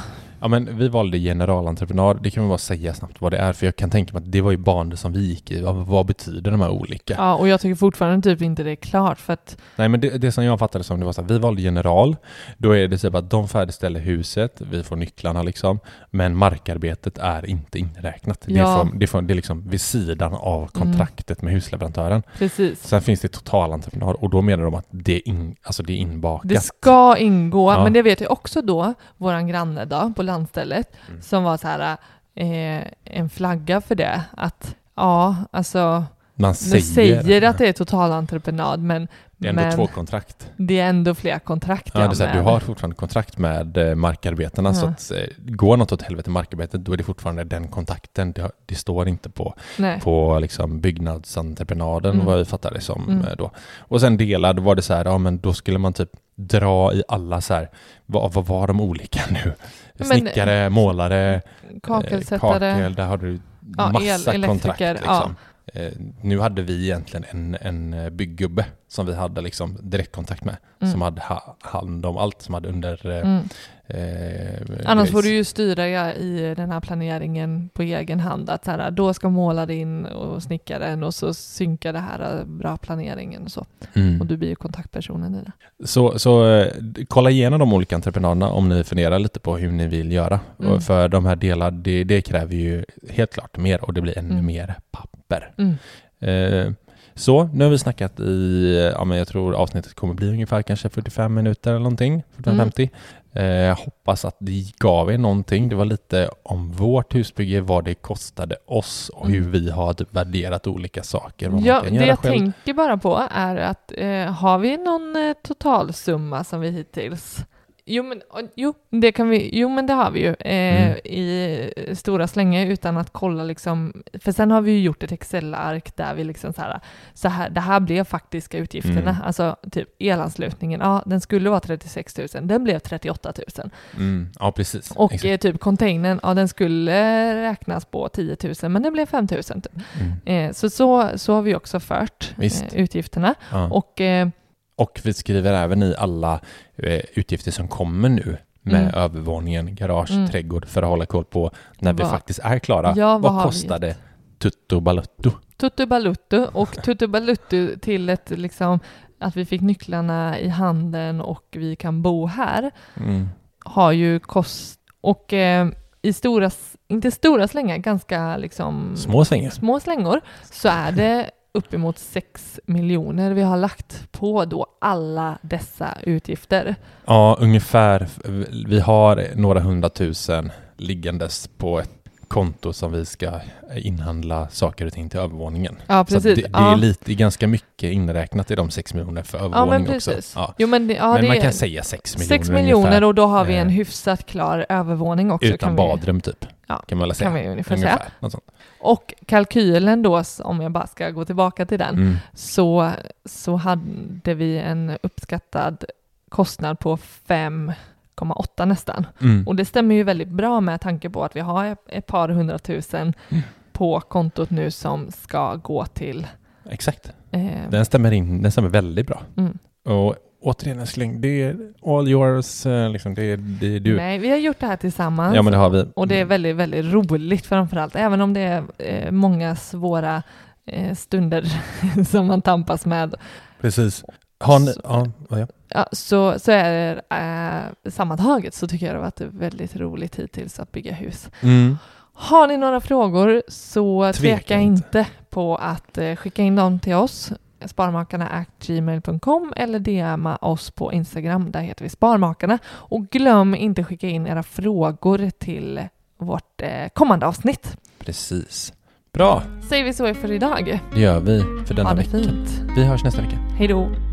B: Ja, men vi valde generalentreprenad. Det kan man bara säga snabbt vad det är. För jag kan tänka mig att det var ju banor som vi gick i. Vad, vad betyder de här olika?
A: ja, och jag tycker fortfarande typ inte det är klart för att
B: Nej, men det, det som jag fattade som det var så här, vi valde general. Då är det typ att de färdigställer huset, vi får nycklarna liksom. Men markarbetet är inte inräknat. Det,
A: Ja.
B: får, det, får, det är liksom vid sidan av kontraktet med husleverantören.
A: precis.
B: Sen finns det totalentreprenad och då menar de att det är, in, alltså det är inbakat.
A: Det ska ingå,
B: Ja.
A: men det vet jag också då, våran granne då på landstället,
B: Mm.
A: som var så här eh, en flagga för det, att ja, alltså
B: Man säger,
A: säger att det är totalentreprenad, men
B: det är ändå
A: men
B: två kontrakt.
A: det är ändå flera kontrakt
B: Ja,
A: jag
B: det är här, du har fortfarande kontrakt med eh, markarbetarna
A: Ja.
B: så att eh, går något åt helvete markarbetet då är det fortfarande den kontakten. Det, det står inte på,
A: Nej.
B: på liksom byggnadsentreprenaden
A: Mm.
B: vad vi fattar det som
A: Mm.
B: eh, då. Och sen delad var det så här, ja men då skulle man typ dra i alla så här, vad, vad var de olika nu? Snickare, målare, eh,
A: Kakelsättare.
B: kakel, där har du
A: Ja,
B: massa
A: el-
B: kontrakt. Liksom. Eh, nu hade vi egentligen en, en eh, bygggubbe som vi hade liksom direktkontakt med,
A: Mm.
B: som hade ha, hand om allt som hade under eh,
A: Mm.
B: eh,
A: Annars får du ju styra i den här planeringen på egen hand. Att här, då ska måla in och snickaren och så synka det här eh, bra planeringen och så.
B: Mm.
A: Och du blir ju kontaktpersonen i det.
B: Så, så eh, kolla igenom de olika entreprenaderna om ni funderar lite på hur ni vill göra.
A: Mm.
B: För de här delarna, det, det kräver ju helt klart mer och det blir ännu
A: Mm.
B: mer papper.
A: Mm.
B: Eh, så, nu har vi snackat i, ja men jag tror avsnittet kommer bli ungefär kanske 45 minuter eller någonting, 45-50. Eh, jag hoppas att det gav er någonting. Det var lite om vårt husbygge, vad det kostade oss och hur
A: Mm.
B: vi har typ värderat olika saker.
A: Ja, det jag
B: själv.
A: tänker bara på är att eh, har vi någon eh, totalsumma som vi hittills Jo men, jo, det kan vi, jo, men det har vi ju eh,
B: Mm.
A: i stora slängar utan att kolla liksom, för sen har vi ju gjort ett Excel-ark där vi liksom så här, så här, det här blev faktiska utgifterna,
B: Mm.
A: alltså typ elanslutningen, ja den skulle vara 36 000, den blev 38 000.
B: Mm, ja, precis.
A: Och
B: Exakt.
A: eh, typ containern, ja den skulle räknas på 10 000 men det blev 5 000 typ.
B: Mm.
A: Eh, så, så, så har vi också fört eh, utgifterna.
B: Ja.
A: Och eh,
B: Och vi skriver även i alla eh, utgifter som kommer nu med
A: Mm.
B: övervåningen, garage,
A: Mm.
B: trädgård för att hålla koll på när vi
A: Vad-
B: faktiskt är klara.
A: Ja, vad
B: vad
A: vi
B: det tutto balutto?
A: Tuttu Baluttu och Tuttu Baluttu till ett liksom att vi fick nycklarna i handen och vi kan bo här
B: Mm.
A: har ju kost och eh, i stora, inte stora slängar, ganska liksom
B: Små sängar.
A: små slängor så är det uppemot 6 miljoner vi har lagt på då alla dessa utgifter.
B: Ja, ungefär. Vi har några hundratusen liggandes på ett konto som vi ska inhandla saker och ting till övervåningen.
A: Ja,
B: Så
A: precis.
B: det, det
A: ja.
B: är lite, ganska mycket inräknat i de 6 miljoner för
A: ja,
B: övervåning
A: men
B: också. Ja.
A: Jo, men det, ja,
B: men
A: det
B: man
A: är
B: kan säga 6 miljoner
A: 6 miljoner
B: ungefär,
A: och då har vi en
B: eh,
A: hyfsat klar övervåning också.
B: Utan
A: kan vi-
B: badrum typ.
A: Ja,
B: kan man väl säga.
A: kan vi ungefär
B: ungefär.
A: säga. Och kalkylen då, om jag bara ska gå tillbaka till den,
B: Mm.
A: så, så hade vi en uppskattad kostnad på 5,8 nästan.
B: Mm.
A: Och det stämmer ju väldigt bra med tanke på att vi har ett- ett par hundratusen
B: Mm.
A: på kontot nu som ska gå till...
B: Exakt.
A: Eh,
B: Den stämmer in, den stämmer väldigt bra.
A: mm.
B: Och återigen älskling, det är all yours, eh, liksom, det är, det är du.
A: Nej, vi har gjort det här tillsammans.
B: Ja men det har vi.
A: Och det är väldigt, väldigt roligt framförallt, även om det är eh, många svåra eh, stunder som man tampas med.
B: Precis. Har ni,
A: Så-
B: ja, ja.
A: Ja, så, så är det eh, sammantaget så tycker jag det har varit väldigt roligt hittills att bygga hus.
B: Mm.
A: Har ni några frågor så
B: Tveka
A: tveka,
B: inte.
A: inte. på att skicka in dem till oss, sparmakarna.gmail.com eller DMa oss på Instagram, där heter vi Sparmakarna. Och glöm inte skicka in era frågor till vårt eh, kommande avsnitt.
B: Precis. Bra,
A: Säger vi så för idag.
B: det gör vi för denna vecka.
A: fint.
B: Vi hörs nästa vecka.
A: Hej då.